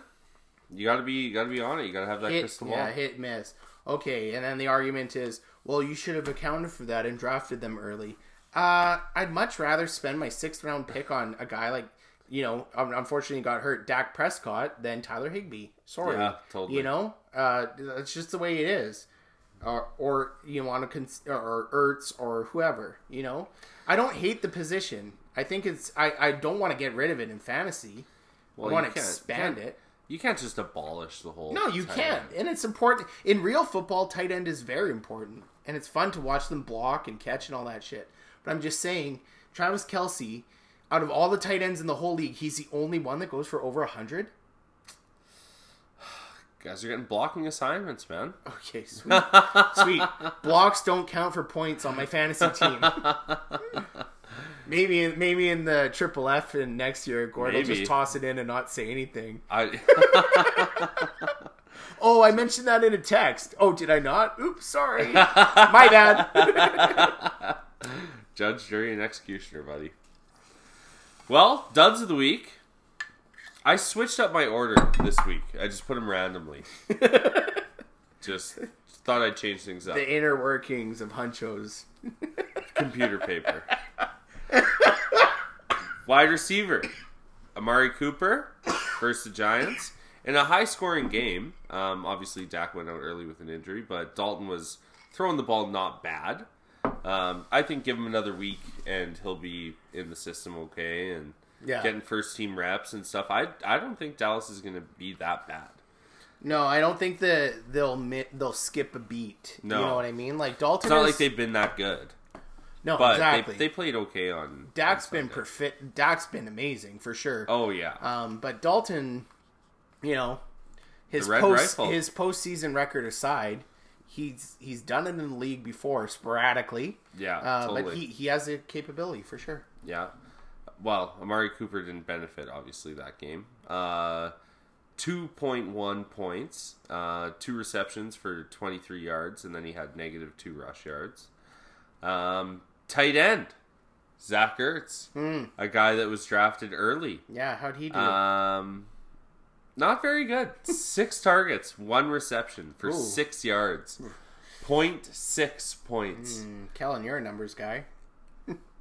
You gotta be you gotta be on it. You gotta have that hit, crystal ball. yeah, hit miss. Okay, and then the argument is, well, you should have accounted for that and drafted them early. Uh, I'd much rather spend my sixth round pick on a guy like, you know, unfortunately got hurt, Dak Prescott, than Tyler Higbee. Sorry, Yeah, totally. You know, uh, that's just the way it is. Or, or you want to cons- or Ertz or whoever. You know, I don't hate the position. I think it's I, I don't want to get rid of it in fantasy. Well, I want to expand it. You can't just abolish the whole. No, you can't. And it's important. In real football, tight end is very important. And it's fun to watch them block and catch and all that shit. But I'm just saying, Travis Kelce, out of all the tight ends in the whole league, he's the only one that goes for over 100. Guys are getting blocking assignments, man. Okay, sweet. sweet. Blocks don't count for points on my fantasy team. maybe, maybe in the triple F in next year, Gordon will just toss it in and not say anything. I Oh, I mentioned that in a text. Oh, did I not? Oops, sorry. My bad. judge, jury, and executioner, buddy. Well, duds of the week. I switched up my order this week. I just put them randomly. just thought I'd change things up. the inner workings of Huncho's. Computer paper. Wide receiver. Amari Cooper versus the Giants. In a high scoring game, um, obviously Dak went out early with an injury, but Dalton was throwing the ball not bad. Um, I think give him another week and he'll be in the system okay and Yeah. getting first team reps and stuff. I I don't think Dallas is going to be that bad. No, I don't think that they'll they'll skip a beat. No. you know what I mean. Like Dalton, It's not is- like they've been that good, no but exactly. they, they played okay on. Dak's on been perfect. Dak's been amazing for sure. Oh yeah, Um, but Dalton, you know, his post Rifle. his postseason record aside, he's he's done it in the league before sporadically. yeah, Uh, totally. But he, he has a capability for sure. Yeah. Well, Amari Cooper didn't benefit, obviously, that game. Uh, 2.1 points, uh, two receptions for 23 yards, and then he had negative two rush yards. Um, tight end, Zach Ertz, Hmm. a guy that was drafted early. Yeah, how'd he do? Um, not very good. Six targets, one reception for Ooh. six yards. 0.6 points. Mm, Kellen, you're a numbers guy.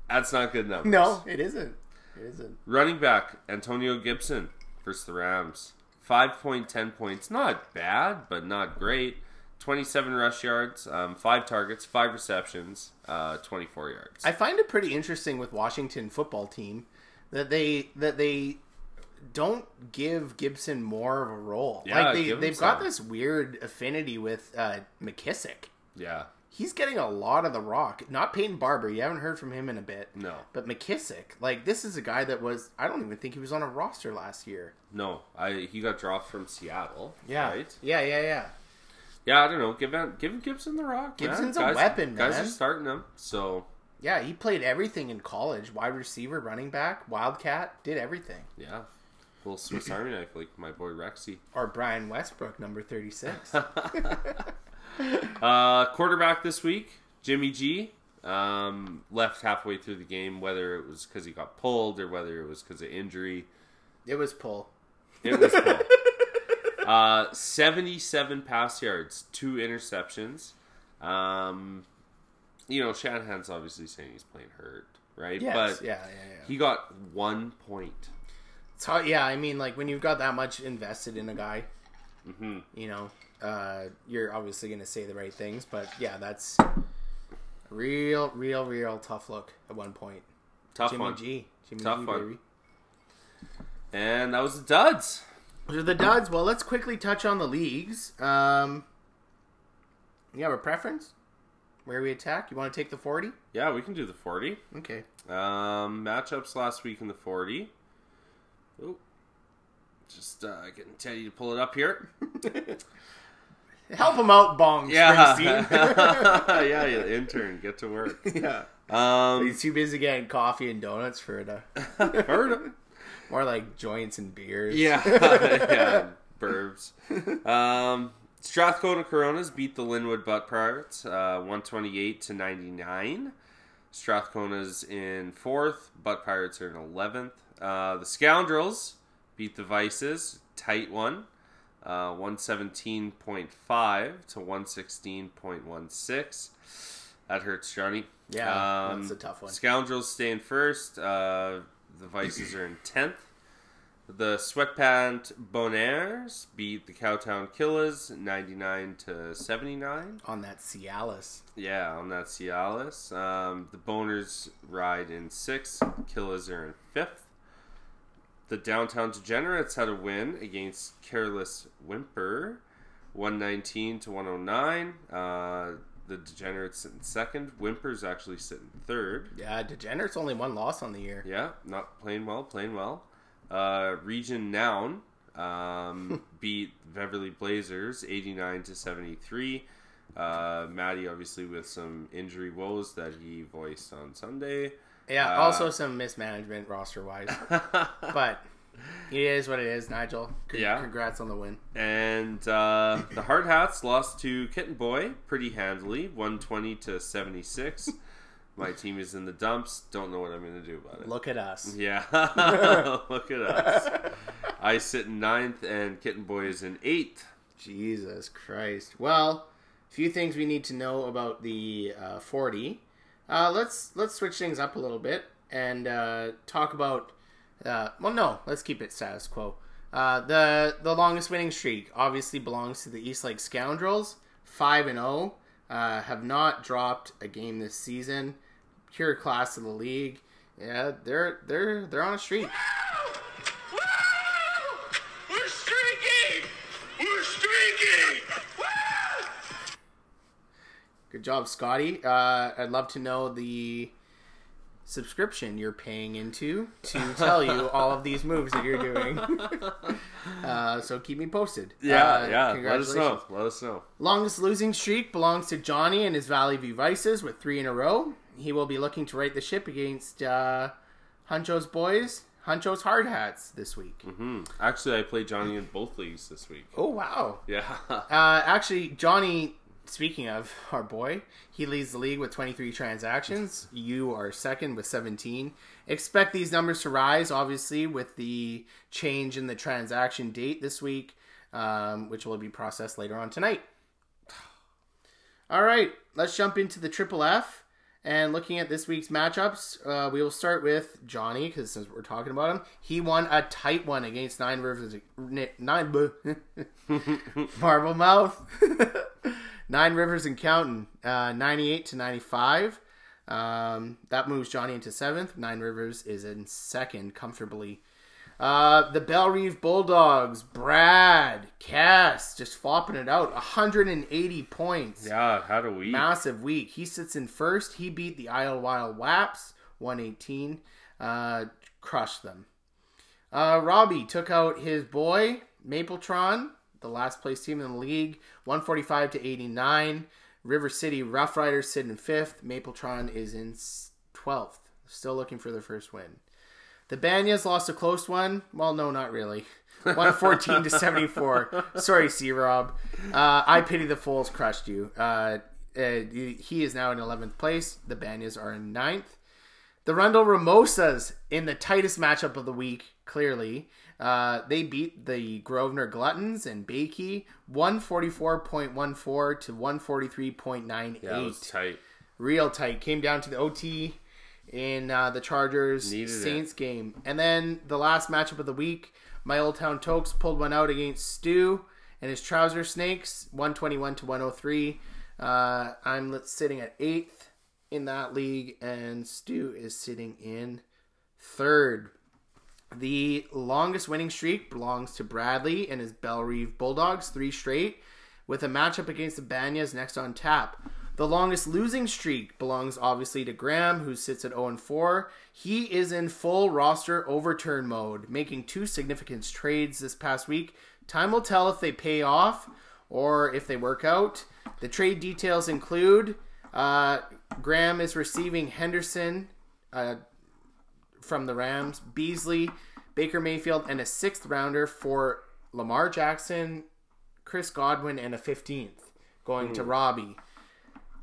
That's not good numbers. No, it isn't. It isn't. Running back Antonio Gibson versus the Rams. 5.10 points. Not bad, but not great. 27 rush yards, um, 5 targets, 5 receptions, uh, 24 yards. I find it pretty interesting with Washington football team that they that they don't give Gibson more of a role. Yeah, like they, they've got some. this weird affinity with uh, McKissic. yeah. He's getting a lot of the rock. Not Peyton Barber. You haven't heard from him in a bit. No. But McKissic, like this is a guy that was I don't even think he was on a roster last year. No. I he got dropped from Seattle. Yeah. Right? Yeah, yeah, yeah. Yeah, I don't know. Give give Gibson the rock. man. Gibson's a Guys- weapon, Guys are starting him. So, Yeah, he played everything in college. Wide receiver, running back, wildcat, did everything. yeah. Little Swiss Army knife like my boy Rexy. Or Brian Westbrook, number 36. Uh, quarterback this week, Jimmy G. Um, left halfway through the game, whether it was because he got pulled or whether it was because of injury. it was pull. It was pulled. uh, 77 pass yards, two interceptions. Um, you know, Shanahan's obviously saying he's playing hurt, right? Yes, but yeah, yeah, yeah. he got one point. It's hard, yeah, I mean, like when you've got that much invested in a guy, Mm-hmm. you know, uh, you're obviously going to say the right things. But yeah, that's real, real, real tough look at one point. Tough Jimmy one. G, Jimmy Tough G, one. baby. And that was the duds. Those are the duds. Well, let's quickly touch on the leagues. Um, you have a preference where we attack? You want to take the forty? Yeah, we can do the 40. Okay. Um, matchups last week in the 40. Oh, just uh, getting Teddy to pull it up here. Help him out, Bong Yeah, Springsteen. yeah, yeah, intern, get to work. yeah. Um, He's too busy getting coffee and donuts for the heard him. more like joints and beers. Yeah, yeah, burbs. Um, Strathcona Coronas beat the Linwood Butt Pirates, uh, one twenty eight to ninety nine. Strathcona's in fourth. Butt Pirates are in eleventh. Uh, the Scoundrels beat the Vices, tight one, uh, one seventeen point five to one sixteen point one six. That hurts, Johnny. Yeah, Um, that's a tough one. Scoundrels stay in first. Uh, the Vices are in tenth. The Sweatpant Bonaires beat the Cowtown Killers 99 to 79. On that Cialis. Yeah, on that Cialis. Um, the Boners ride in sixth. Killers are in fifth. The Downtown Degenerates had a win against Careless Whimper 119 to 109. Uh, the Degenerates in second. Whimper's actually sitting third. Yeah, Degenerates only one loss on the year. Yeah, not playing well, playing well. Uh, Region Noun um, beat Beverly Blazers 89 to 73. Uh, Maddie, obviously, with some injury woes that he voiced on Sunday. Yeah, Uh, also some mismanagement roster wise. but it is what it is, Nigel. Con- Yeah. Congrats on the win. And uh, the Hard Hats lost to Kitten Boy pretty handily, 120 to 76. My team is in the dumps. Don't know what I'm going to do about it. Look at us. Yeah, look at us. I sit in ninth, and Kitten Boy is in eighth. Jesus Christ. Well, a few things we need to know about the uh, 40. Uh, let's let's switch things up a little bit and uh, talk about. Uh, well, no, let's keep it status quo. Uh, the the longest winning streak obviously belongs to the East Lake Scoundrels, five and zero. Uh, have not dropped a game this season. Pure class of the league. Yeah, they're they're they're on a streak. Good job, Scotty. Uh, I'd love to know the subscription you're paying into to tell you all of these moves that you're doing. uh, so keep me posted. Yeah, Uh, yeah. Let us congratulations. know. Let us know. Longest losing streak belongs to Johnny and his Valley View Vices with three in a row. He will be looking to right the ship against uh, Huncho's boys, Huncho's Hard Hats this week. Hmm. Actually, I played Johnny in both leagues this week. Oh, wow. Yeah. Uh, actually, Johnny, speaking of our boy, he leads the league with 23 transactions. You are second with 17. Expect these numbers to rise, obviously, with the change in the transaction date this week, um, which will be processed later on tonight. All right, let's jump into the Triple F. And looking at this week's matchups, uh, we will start with Johnny because since we're talking about him, he won a tight one against Nine Rivers. Nine Marble Mouth, Nine Rivers and counting, uh, ninety-eight to ninety-five. Um, that moves Johnny into seventh. Nine Rivers is in second comfortably. Uh, the Bell Reeve Bulldogs, Brad, Cass, just flopping it out, 180 points yeah. How do we? massive week. He sits in first. He beat the Isle Wild Waps 118, uh, crushed them. Uh, Robbie took out his boy Mapletron, the last place team in the league, 145 to 89. River City Rough Riders sit in fifth. Mapletron is in 12th. Still looking for their first win. The Banyas lost a close one. Well, no, not really. 114 to 74. Sorry, C Rob. Uh, I pity the fools crushed you. Uh, uh, he is now in 11th place. The Banyas are in 9th. The Rundle Ramosas in the tightest matchup of the week, clearly. Uh, they beat the Grosvenor Gluttons and Bakey 144.14 to 143.98 Yeah, it was tight. real tight. Came down to the OT in uh, the Chargers Needed it. Saints game, and then the last matchup of the week, my Old Town Tokes pulled one out against Stu and his Trouser Snakes, one twenty one to one hundred three. Uh, I'm sitting at eighth in that league, and Stu is sitting in third. The longest winning streak belongs to Bradley and his Bell Reeve Bulldogs, three straight, with a matchup against the Banyas next on tap. The longest losing streak belongs obviously to Graham, who sits at 0 4. He is in full roster overturn mode, making two significant trades this past week. Time will tell if they pay off or if they work out. The trade details include uh, Graham is receiving Henderson, uh, from the Rams, Beasley, Baker Mayfield, and a sixth rounder for Lamar Jackson, Chris Godwin, and a 15th going to Robbie.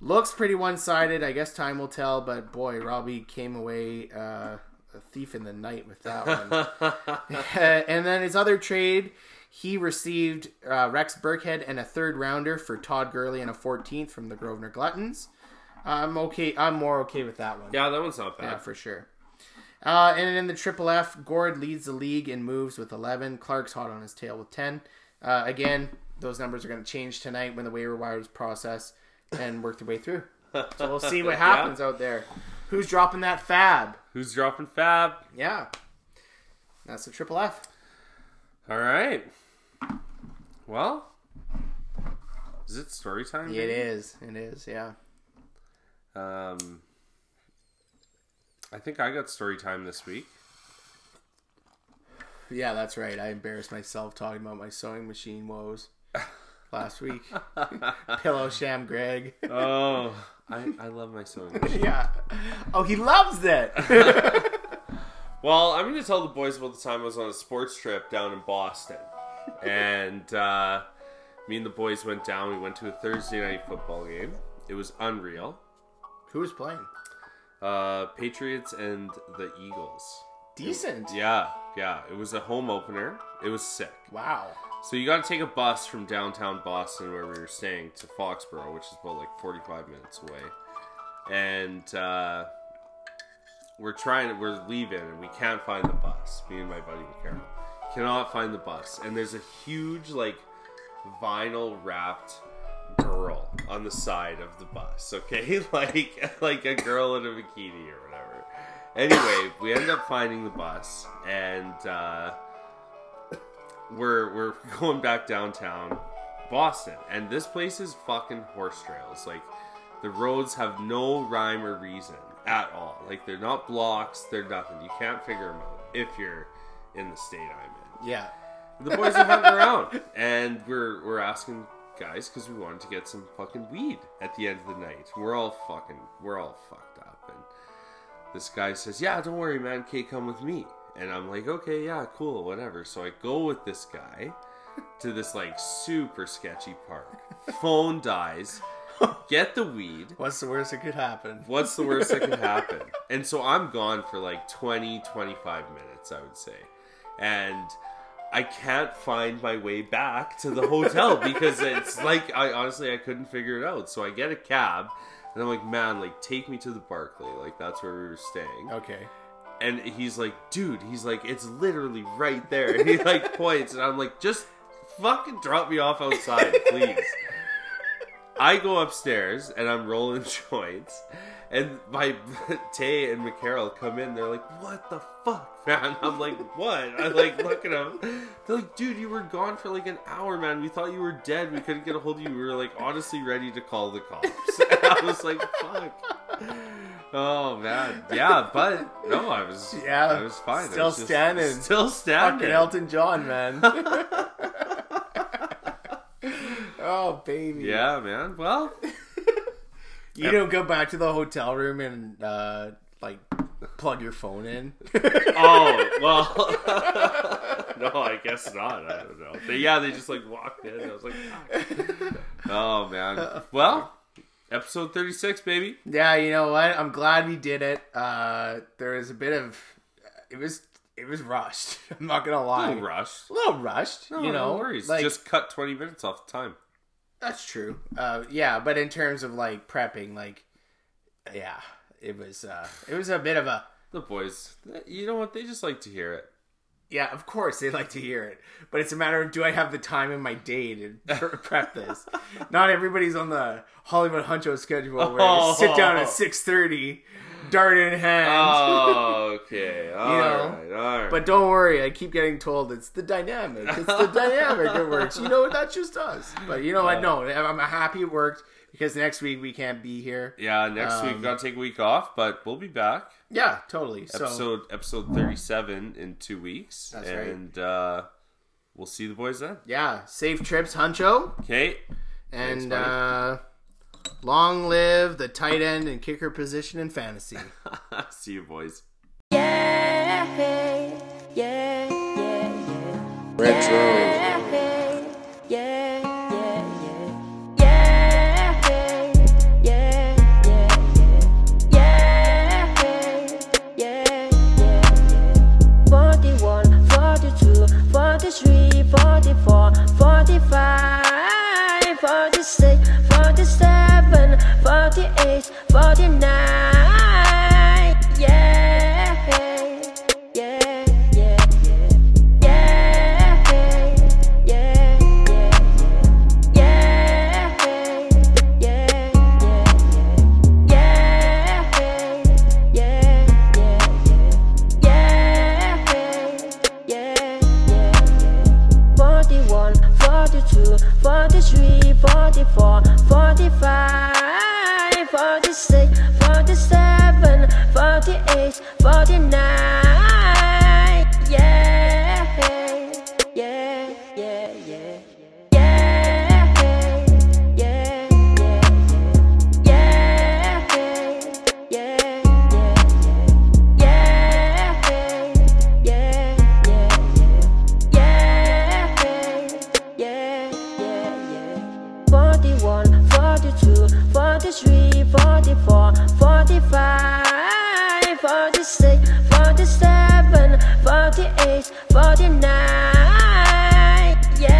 Looks pretty one sided. I guess time will tell, but boy, Robbie came away uh, a thief in the night with that one. and then his other trade, he received uh, Rex Burkhead and a third rounder for Todd Gurley and a 14th from the Grosvenor Gluttons. I'm okay. I'm more okay with that one. Yeah, that one's not bad. Yeah, for sure. Uh, and in the Triple F, Gord leads the league in moves with 11. Clark's hot on his tail with 10. Uh, again, those numbers are going to change tonight when the waiver wires process and work their way through. So we'll see what happens out there. Who's dropping that fab? Who's dropping Fab? Yeah. That's the Triple F. All right. Well, is it story time? It baby? is. It is, yeah. Um, I think I got story time this week. Yeah, that's right. I embarrassed myself talking about my sewing machine woes last week. Pillow Sham Greg. Oh, I, I love my sewing machine. yeah. Oh, he loves it. Well, I'm going to tell the boys about the time I was on a sports trip down in Boston. And uh, me and the boys went down. We went to a Thursday night football game. It was unreal. Who was playing? Uh, Patriots and the Eagles. Decent. Yeah, yeah. It was a home opener. It was sick. Wow. So you got to take a bus from downtown Boston, where we were staying, to Foxborough, which is about like 45 minutes away. And uh, we're trying, To, we're leaving, and we can't find the bus. Me and my buddy McCarroll cannot find the bus, and there's a huge like vinyl wrapped girl on the side of the bus. Okay, like like a girl in a bikini or whatever. Anyway, we end up finding the bus, and. uh we're we're going back downtown Boston, and this place is fucking horse trails. Like The roads have no rhyme or reason at all. Like they're not blocks. They're nothing. You can't figure them out if you're in the state I'm in. Yeah. The boys are hunting around, and we're we're asking guys because we wanted to get some fucking weed at the end of the night. We're all fucking we're all fucked up, and this guy says, "Yeah, don't worry, man. Kay, come with me." And I'm like, "Okay, yeah, cool, whatever." So I go with this guy to this like super sketchy park. Phone dies. Get the weed. What's the worst that could happen? What's the worst that could happen? And so I'm gone for like 20, 25 minutes, I would say. And I can't find my way back to the hotel because it's like, I honestly, I couldn't figure it out. So I get a cab and I'm like, man, like, take me to the Barclay. Like, that's where we were staying. Okay. And he's like, dude, he's like, it's literally right there. And he like points, and I'm like, just fucking drop me off outside, please. I go upstairs and I'm rolling joints, and my Tay and McCarroll come in. They're like, "What the fuck, man?" I'm like, "What?" I like look at them. They're like, "Dude, you were gone for like an hour, man. We thought you were dead. We couldn't get a hold of you. We were like honestly ready to call the cops." And I was like, "Fuck." Oh man, yeah, but no, I was, Yeah, I was fine. Still was standing. still standing. Fucking Elton John, man. oh, baby. Yeah, man. Well, You don't go back to the hotel room and, uh, like, plug your phone in. Oh well, no, I guess not. I don't know. They, yeah, they just like walked in. I was like, "Fuck." oh man. Well, episode thirty six, baby. yeah, you know what? I'm glad we did it. Uh, there was a bit of. It was. It was rushed. I'm not gonna lie, A little rushed. A little rushed. No, you know, no worries. like just cut twenty minutes off the time. That's true. Uh, yeah, but in terms of like prepping, like, yeah, it was. Uh, it was a bit of a. The boys, you know what? They just like to hear it. Yeah, of course they like to hear it, but it's a matter of do I have the time in my day to prep this? Not everybody's on the Hollywood Huncho schedule where you sit down at six thirty, dart in hand. Oh, okay. All know, right, all right. But don't worry, I keep getting told it's the dynamic. It's the dynamic that works. You know, that's just us. But you know what? No, I'm happy it worked because next week we can't be here. yeah, next week Um, gotta take a week off, but we'll be back. Yeah, totally. So Episode episode thirty seven in two weeks, That's right. and uh, we'll see the boys then. yeah, safe trips, Huncho. Okay. And uh, long live the tight end and kicker position in fantasy. see you, boys. Yeah, yeah, yeah, yeah. Retro. Yeah, yeah, yeah, yeah. Yeah, yeah, yeah, yeah. Yeah, yeah, 41, 42, 43, 44, 45, 48, 49. 48, 49. Yeah, yeah, yeah, yeah. Yeah, yeah, yeah. Yeah, yeah, yeah. 48, 49. Yeah,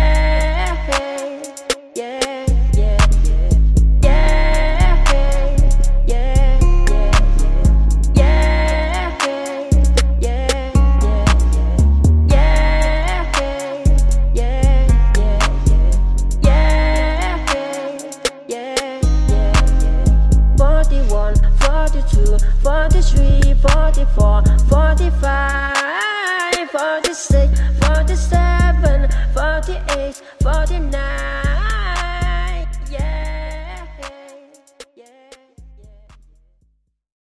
yeah, yeah, yeah. Yeah, yeah, yeah. Yeah, yeah, yeah. Yeah, yeah, yeah. Yeah, 41, 42, 43, 44, 45, 46, 47, 48, 49.